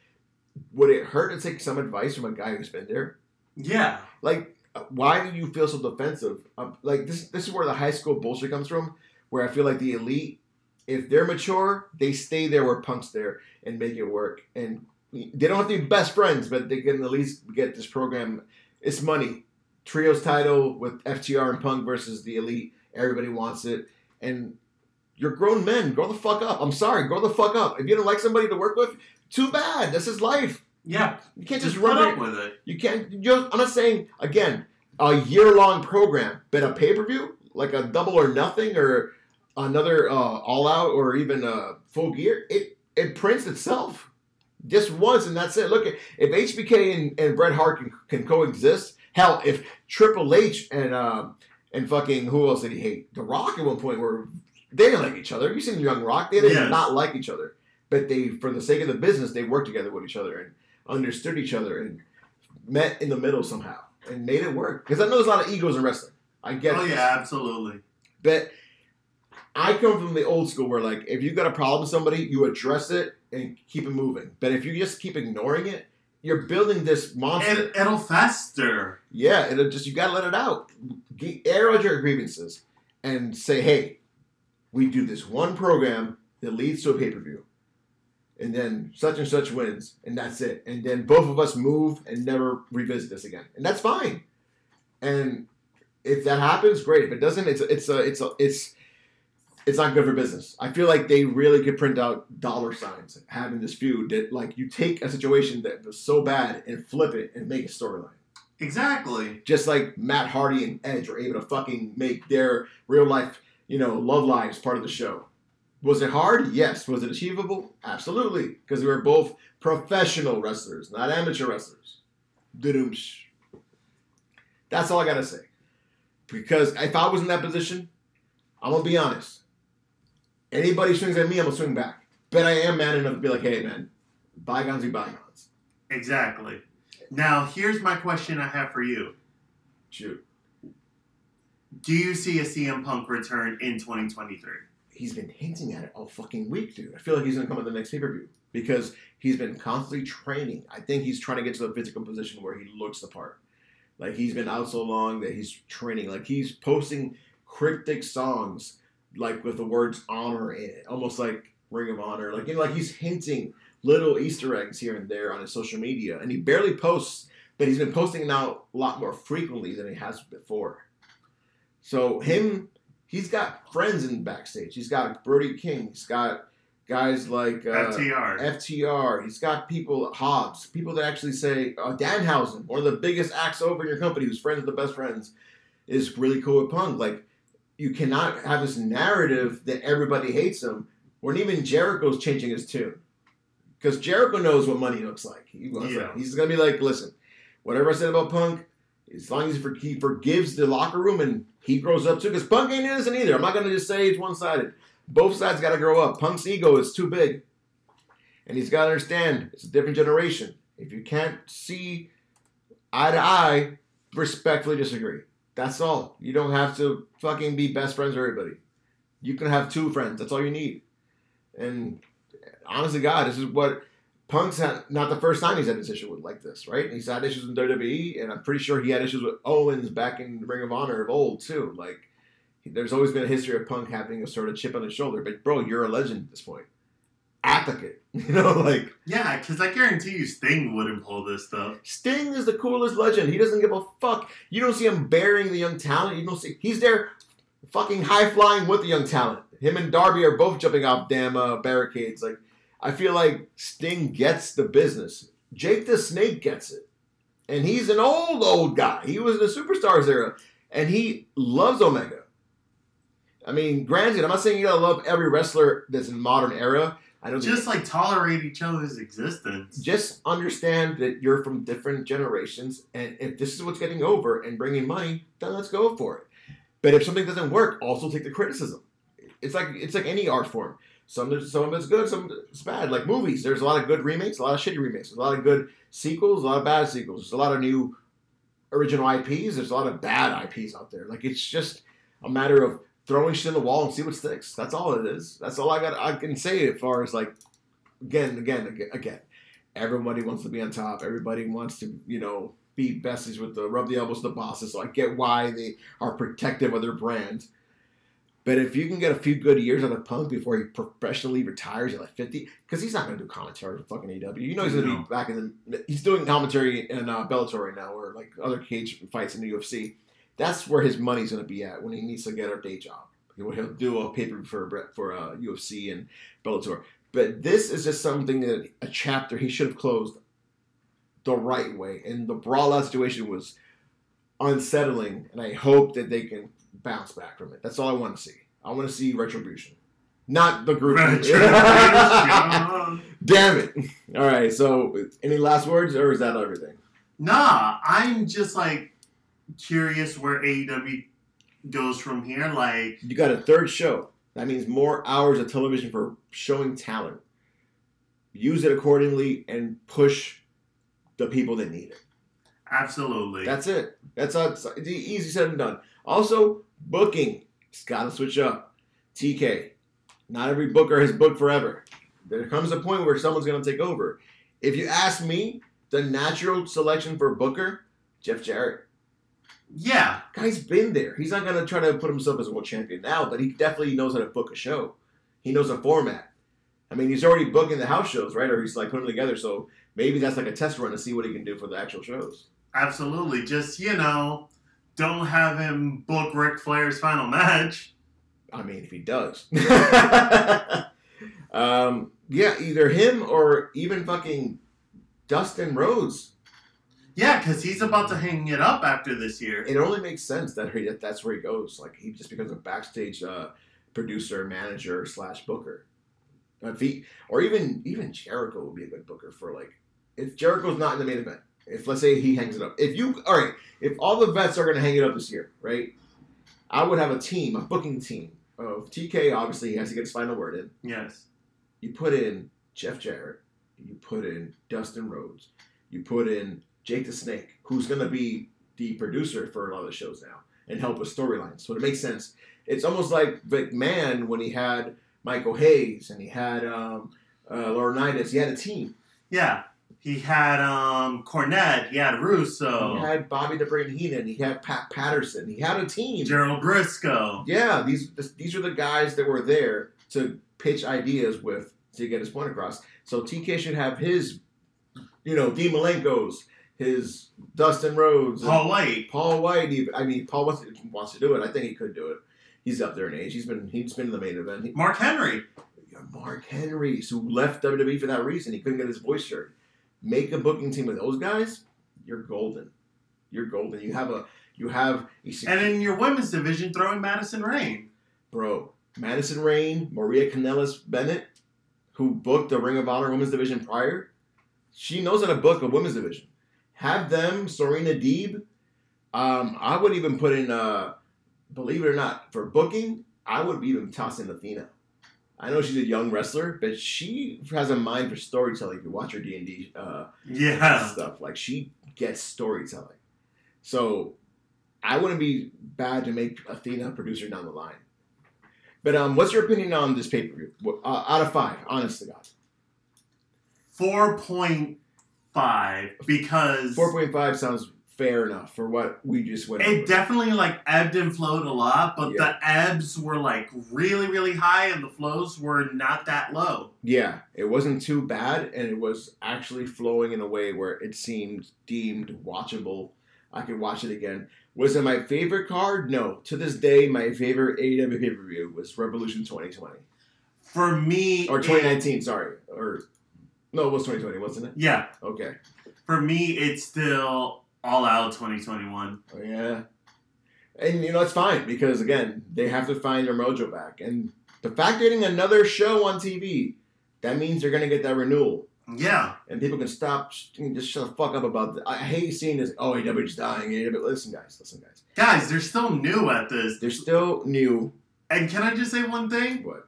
A: would it hurt to take some advice from a guy who's been there?
B: Yeah.
A: Like, why do you feel so defensive? Um, like this, this is where the high school bullshit comes from. Where I feel like the elite, if they're mature, they stay there where Punk's there and make it work. And they don't have to be best friends, but they can at least get this program. It's money. Trios title with FTR and Punk versus the elite. Everybody wants it, and you're grown men. Grow the fuck up. I'm sorry, grow the fuck up. If you don't like somebody to work with, too bad. That's his life.
B: Yeah.
A: You can't
B: Just
A: just, run
B: up with it.
A: you can't. I'm not saying again a year long program, but a pay per view like a double or nothing or another uh, all out or even a full gear. It it prints itself just once and that's it. Look at if HBK and, and Bret Hart can, can coexist. Hell, if Triple H and uh, and fucking who else did he hate? The Rock at one point were they didn't like each other. You seen Young Rock? They did
B: Yes.
A: not like each other, but they for the sake of the business they worked together with each other and understood each other and met in the middle somehow and made it work. Because I know there's a lot of egos in wrestling. I get
B: Oh
A: it.
B: yeah, absolutely.
A: But I come from the old school where like if you got a problem with somebody, you address it and keep it moving. But if you just keep ignoring it, you're building this monster.
B: It, it'll fester.
A: yeah, it'll just you gotta let it out. Ge- Air out your grievances and say, hey, we do this one program that leads to a pay per view. And then such and such wins, and that's it. And then both of us move and never revisit this again, and that's fine. And if that happens, great. If it doesn't, it's a, it's a it's a it's it's not good for business. I feel like they really could print out dollar signs having this feud that like you take a situation that was so bad and flip it and make a storyline.
B: Exactly.
A: Just like Matt Hardy and Edge were able to fucking make their real life, you know, love lives part of the show. Was it hard? Yes. Was it achievable? Absolutely. Because they were both professional wrestlers, not amateur wrestlers. That's all I gotta say. Because if I was in that position, I'm gonna be honest. Anybody swings at me, I'm gonna swing back. But I am man enough to be like, hey man, bygones be bygones.
B: Exactly. Now, here's my question I have for you.
A: Shoot.
B: Do you see a CM Punk return in 2023?
A: he's been hinting at it all fucking week, dude. I feel like he's gonna come at the next pay per view because he's been constantly training. I think he's trying to get to the physical position where he looks the part. Like he's been out so long that he's training. Like he's posting cryptic songs, like with the words "honor" in it, almost like Ring of Honor. Like you know, like he's hinting little Easter eggs here and there on his social media, and he barely posts, but he's been posting now a lot more frequently than he has before. So him he's got friends in backstage. He's got Brody King. He's got guys like uh,
B: FTR.
A: FTR. He's got people Hobbs, people that actually say uh, Danhausen, one of the biggest acts over in your company, who's friends with the best friends, is really cool with Punk. Like you cannot have this narrative that everybody hates him, when even Jericho's changing his tune. Because Jericho knows what money looks like. He
B: Yeah.
A: He's gonna be like, listen, whatever I said about Punk, as long as he, for, he forgives the locker room and he grows up too, because Punk ain't innocent either. I'm not gonna just say it's one sided. Both sides got to grow up. Punk's ego is too big, and he's got to understand it's a different generation. If you can't see eye to eye, respectfully disagree. That's all. You don't have to fucking be best friends with everybody. You can have two friends. That's all you need. And honestly, God, this is what Punk's had. Not the first time he's had this issue with like this, right? He's had issues in WWE, and I'm pretty sure he had issues with Owens back in Ring of Honor of old too. Like, there's always been a history of Punk having a sort of chip on his shoulder. But bro, you're a legend at this point. Advocate, you know, like
B: Yeah, because I guarantee you Sting wouldn't pull this stuff.
A: Sting is the coolest legend. He doesn't give a fuck. You don't see him burying the young talent. You don't see he's there, fucking high flying with the young talent. Him and Darby are both jumping off damn uh, barricades. Like I feel like Sting gets the business. Jake the Snake gets it, and he's an old old guy. He was in the Superstars era, and he loves Omega. I mean, granted, I'm not saying you gotta love every wrestler that's in modern era. I don't
B: Just like tolerate each other's existence.
A: just understand that you're from different generations, and if this is what's getting over and bringing money, then let's go for it. But if something doesn't work, also take the criticism. it's like it's like any art form. Some some of it's good, some it's bad. Like movies, there's a lot of good remakes, a lot of shitty remakes, a lot of good sequels, a lot of bad sequels. There's a lot of new original IPs. There's a lot of bad IPs out there. Like it's just a matter of throwing shit in the wall and see what sticks. That's all it is. That's all I got. I can say as far as like again, again, again, again. Everybody wants to be on top. Everybody wants to, you know, be besties with the rub the elbows with the bosses. So I get why they are protective of their brand. But if you can get a few good years out of Punk before he professionally retires at like 50, because he's not going to do commentary for fucking AW. You know he's going to
B: No.
A: be back in the. He's doing commentary in uh, Bellator right now, or like other cage fights in the UFC. That's where his money's going to be at when he needs to get a day job. He'll, do a paper for for uh, UFC and Bellator. But this is just something that a chapter he should have closed the right way. And the brawl out situation was unsettling, and I hope that they can bounce back from it. That's all I want to see. I want to see retribution, not the group. Damn it! All right. So, any last words, or is that everything?
B: Nah, I'm just like curious where AEW goes from here. Like,
A: You got a third show. That means more hours of television for showing talent. Use it accordingly and push the people that need it.
B: absolutely.
A: That's it. That's all, it's easy said and done. Also, booking. It's got to switch up. TK. Not every booker has booked forever. There comes a point where someone's going to take over. If you ask me, the natural selection for booker, Jeff Jarrett.
B: Yeah,
A: Guy's been there. He's not going to try to put himself as a world champion now, but he definitely knows how to book a show. He knows a format. I mean, he's already booking the house shows, right? Or he's like putting them together. So maybe that's like a test run to see what he can do for the actual shows.
B: absolutely. Just, you know, don't have him book Ric Flair's final match.
A: I mean, if he does. um, yeah, either him or even fucking Dustin Rhodes.
B: Yeah, because he's about to hang it up after this year.
A: It only makes sense that he, that's where he goes. Like he just becomes a backstage uh, producer, manager slash booker. If he or even even Jericho would be a good booker for like if Jericho's not in the main event. If let's say he hangs it up. If you all right, if all the vets are gonna hang it up this year, right? I would have a team, a booking team of TK. Obviously, he has to get his final word in.
B: Yes.
A: You put in Jeff Jarrett. You put in Dustin Rhodes. You put in Jake the Snake, who's going to be the producer for a lot of the shows now and help with storylines. So it makes sense. It's almost like McMahon when he had Michael Hayes and he had um, uh, Laurinaitis. He had a team.
B: Yeah. He had um Cornette, he had Russo,
A: He had Bobby the Brain Heenan. He had Pat Patterson. He had a team.
B: Gerald Brisco.
A: Yeah, these these are the guys that were there to pitch ideas with to get his point across. So TK should have his, you know, D Malenko's, his Dustin Rhodes,
B: Paul White.
A: Paul White. Even I mean, Paul wants to, wants to do it. I think he could do it. He's up there in age. He's been he's been in the main event. He,
B: Mark Henry.
A: Mark Henry, who left WWE for that reason, he couldn't get his voice heard. Make a booking team with those guys. You're golden. You're golden. You have a you have a
B: And in your women's division, throwing Madison Rayne.
A: Bro, Madison Rayne, Maria Kanellis Bennett, who booked the Ring of Honor Women's Division prior, she knows how to book a women's division. Have them, Serena Deeb. Um, I would even put in, uh, believe it or not, for booking, I would even toss in Athena. I know she's a young wrestler, but she has a mind for storytelling. If you watch her D and D uh,
B: Yeah.
A: stuff, like she gets storytelling. So I wouldn't be bad to make Athena a producer down the line. But um, what's your opinion on this pay per view? Uh, out of five, honest to God,
B: 4.5 because
A: four point five sounds fair enough for what we just went.
B: it
A: over.
B: definitely like ebbed and flowed a lot, but
A: Yeah.
B: the ebbs were like really, really high and the flows were not that low.
A: yeah, it wasn't too bad, and it was actually flowing in a way where it seemed deemed watchable. I could watch it again. Was it my favorite card? No. To this day, my favorite AEW pay per view was Revolution 2020
B: For me,
A: or
B: it-
A: 2019. sorry, or no, it was 2020, wasn't it?
B: yeah,
A: Okay.
B: for me, it's still all out 2021.
A: Oh, yeah. And you know it's fine because again they have to find their mojo back, and the fact they're getting another show on TV, that means they're gonna get that renewal,
B: Yeah,
A: and people can stop can just shut the fuck up about. The, I hate seeing this. Oh, AEW's dying. AEW. Listen, guys. Listen, guys.
B: guys, they're still new at this.
A: They're still new.
B: And can I just say one thing?
A: What,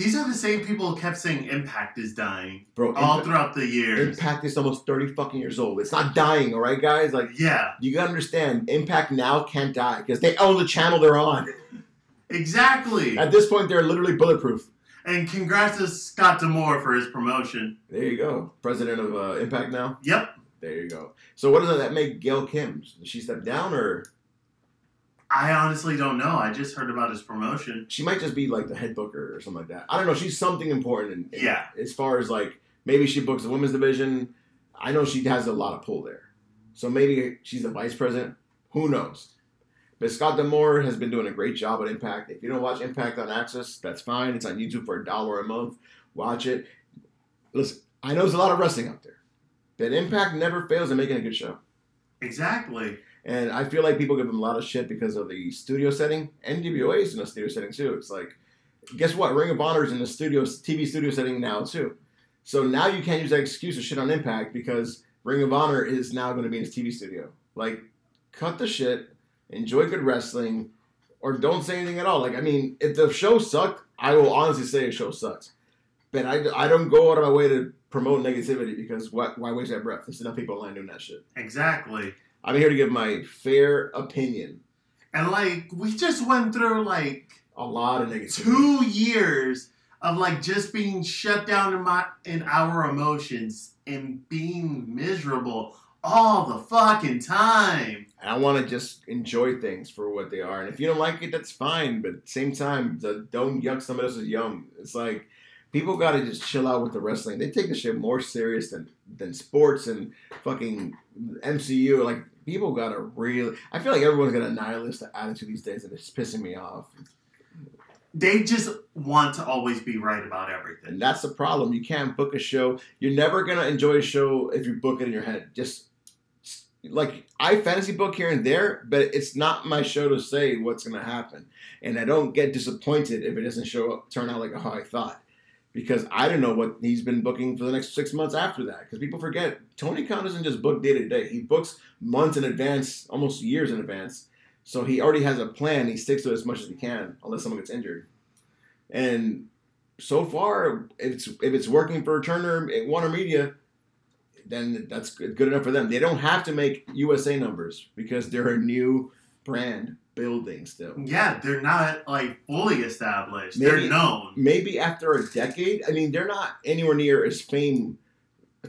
B: These are the same people who kept saying Impact is dying
A: bro?
B: all
A: Impact,
B: throughout the years.
A: Impact is almost thirty fucking years old. It's not dying, all right, guys. Like
B: Yeah,
A: you gotta understand, Impact now can't die because they own the channel they're on.
B: exactly.
A: At this point, they're literally bulletproof.
B: And congrats to Scott D'Amore for his promotion.
A: There you go, president of uh, Impact now.
B: Yep.
A: There you go. So what does that make Gail Kim? Did she step down or
B: I honestly don't know. I just heard about his promotion.
A: she might just be like the head booker or something like that? I don't know. She's something important. In, in-
B: Yeah.
A: As far as like maybe she books the women's division. I know she has a lot of pull there. So maybe she's the vice president. Who knows? But Scott D'Amore has been doing a great job at Impact. If you don't watch Impact on Access, that's fine. It's on YouTube for a dollar a month. Watch it. Listen, I know there's a lot of wrestling out there, but Impact never fails in making a good show.
B: Exactly.
A: And I feel like people give them a lot of shit because of the studio setting. NWA is in a studio setting too. It's like, guess what? Ring of Honor is in the studio, TV studio setting now too. So now you can't use that excuse to shit on Impact because Ring of Honor is now going to be in its TV studio. Like, cut the shit, enjoy good wrestling, or don't say anything at all. Like, I mean, if the show sucked, I will honestly say the show sucks. But I, I don't go out of my way to promote negativity because why, why waste that breath? There's enough people online doing that shit.
B: Exactly.
A: I'm here to give my fair opinion.
B: And like we just went through like
A: A lot of negativity.
B: two years of like just being shut down in my in our emotions and being miserable all the fucking time.
A: And I want to just enjoy things for what they are. And if you don't like it, that's fine. But at the same time, the, don't yuck somebody else's yum. It's like people got to just chill out with the wrestling. They take the shit more serious than than sports and fucking MCU. Like people got to really. I feel like everyone's got a nihilist attitude these days, and it's pissing me off.
B: They just want to always be right about everything.
A: And that's the problem. You can't book a show. You're never gonna enjoy a show if you book it in your head. Just like I fantasy book here and there, but it's not my show to say what's gonna happen. And I don't get disappointed if it doesn't show up, turn out like how I thought, because I don't know what he's been booking for the next six months after that. Because people forget Tony Khan doesn't just book day to day; he books months in advance, almost years in advance. So he already has a plan. He sticks to it as much as he can, unless someone gets injured. And so far, if it's if it's working for Turner at Warner Media, then that's good enough for them. They don't have to make USA numbers because they're a new brand building still.
B: Yeah, they're not like fully established.
A: Maybe-
B: they're known.
A: Maybe after a decade, I mean, they're not anywhere near as fame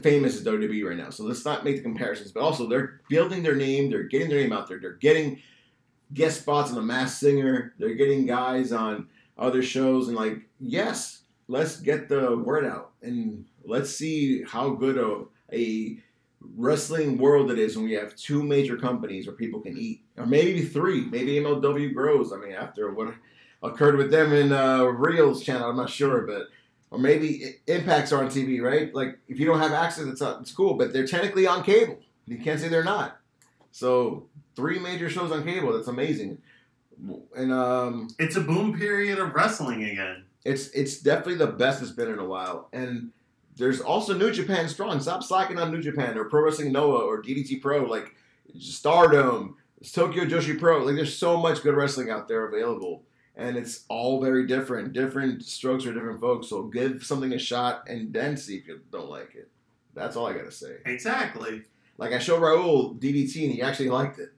A: famous as WWE right now. So let's not make the comparisons. But also, they're building their name. They're getting their name out there. They're getting guest spots on The Masked Singer. They're getting guys on other shows. And like, yes, let's get the word out and let's see how good a, a wrestling world it is when we have two major companies where people can eat, or maybe three. Maybe MLW grows. I mean, after what occurred with them in uh, Reelz channel, I'm not sure, but or maybe Impacts are on TV, right? Like if you don't have access, it's not, it's cool, but they're technically on cable. You can't say they're not. So three major shows on cable. That's amazing. And um,
B: It's a boom period of wrestling again.
A: it's it's definitely the best it's been in a while. And there's also New Japan Strong. Stop slacking on New Japan or Pro Wrestling Noah or DDT Pro. Like Stardom, Tokyo Joshi Pro. Like there's so much good wrestling out there available. And it's all very different. Different strokes for different folks. So give something a shot and then see if you don't like it. That's all I gotta say.
B: Exactly.
A: Like I showed Raul DDT and he actually liked it.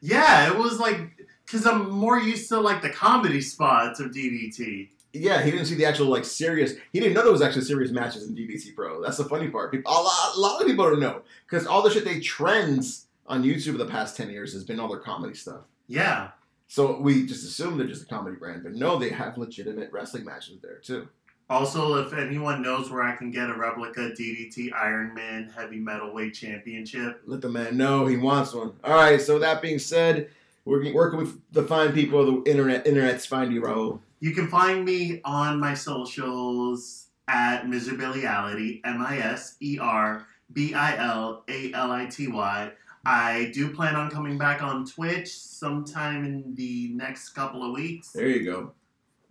B: Yeah, it was like because I'm more used to like the comedy spots of DDT.
A: Yeah, he didn't see the actual like serious. He didn't know there was actually serious matches in DDT Pro. That's the funny part. People, a lot, a lot of people don't know because all the shit they trends on YouTube the past ten years has been all their comedy stuff.
B: Yeah,
A: So we just assume they're just a comedy brand, but no, they have legitimate wrestling matches there too.
B: Also, if anyone knows where I can get a replica DDT Iron Man Heavy Metalweight Championship,
A: Let the man know he wants one. All right. So that being said, we're working with the fine people of the internet. Internet's find you, Raul.
B: you can find me on my socials at Miserability, M I S E R B I L A L I T Y. I do plan on coming back on Twitch sometime in the next couple of weeks.
A: There you go.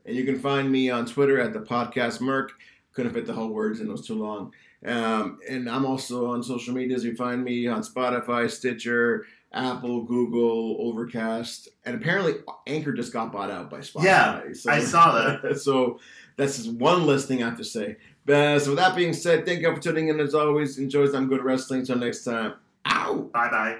A: And you can find me on Twitter at the podcast Merc. Couldn't fit the whole words in; it was too long. Um, and I'm also on social medias. You find me on Spotify, Stitcher, Apple, Google, Overcast, and apparently Anchor just got bought out by Spotify.
B: Yeah, I saw
A: that. so that's just one thing I have to say. But, so with that being said, thank you for tuning in as always. Enjoy some good wrestling. Until next time. Ow!
B: Bye bye.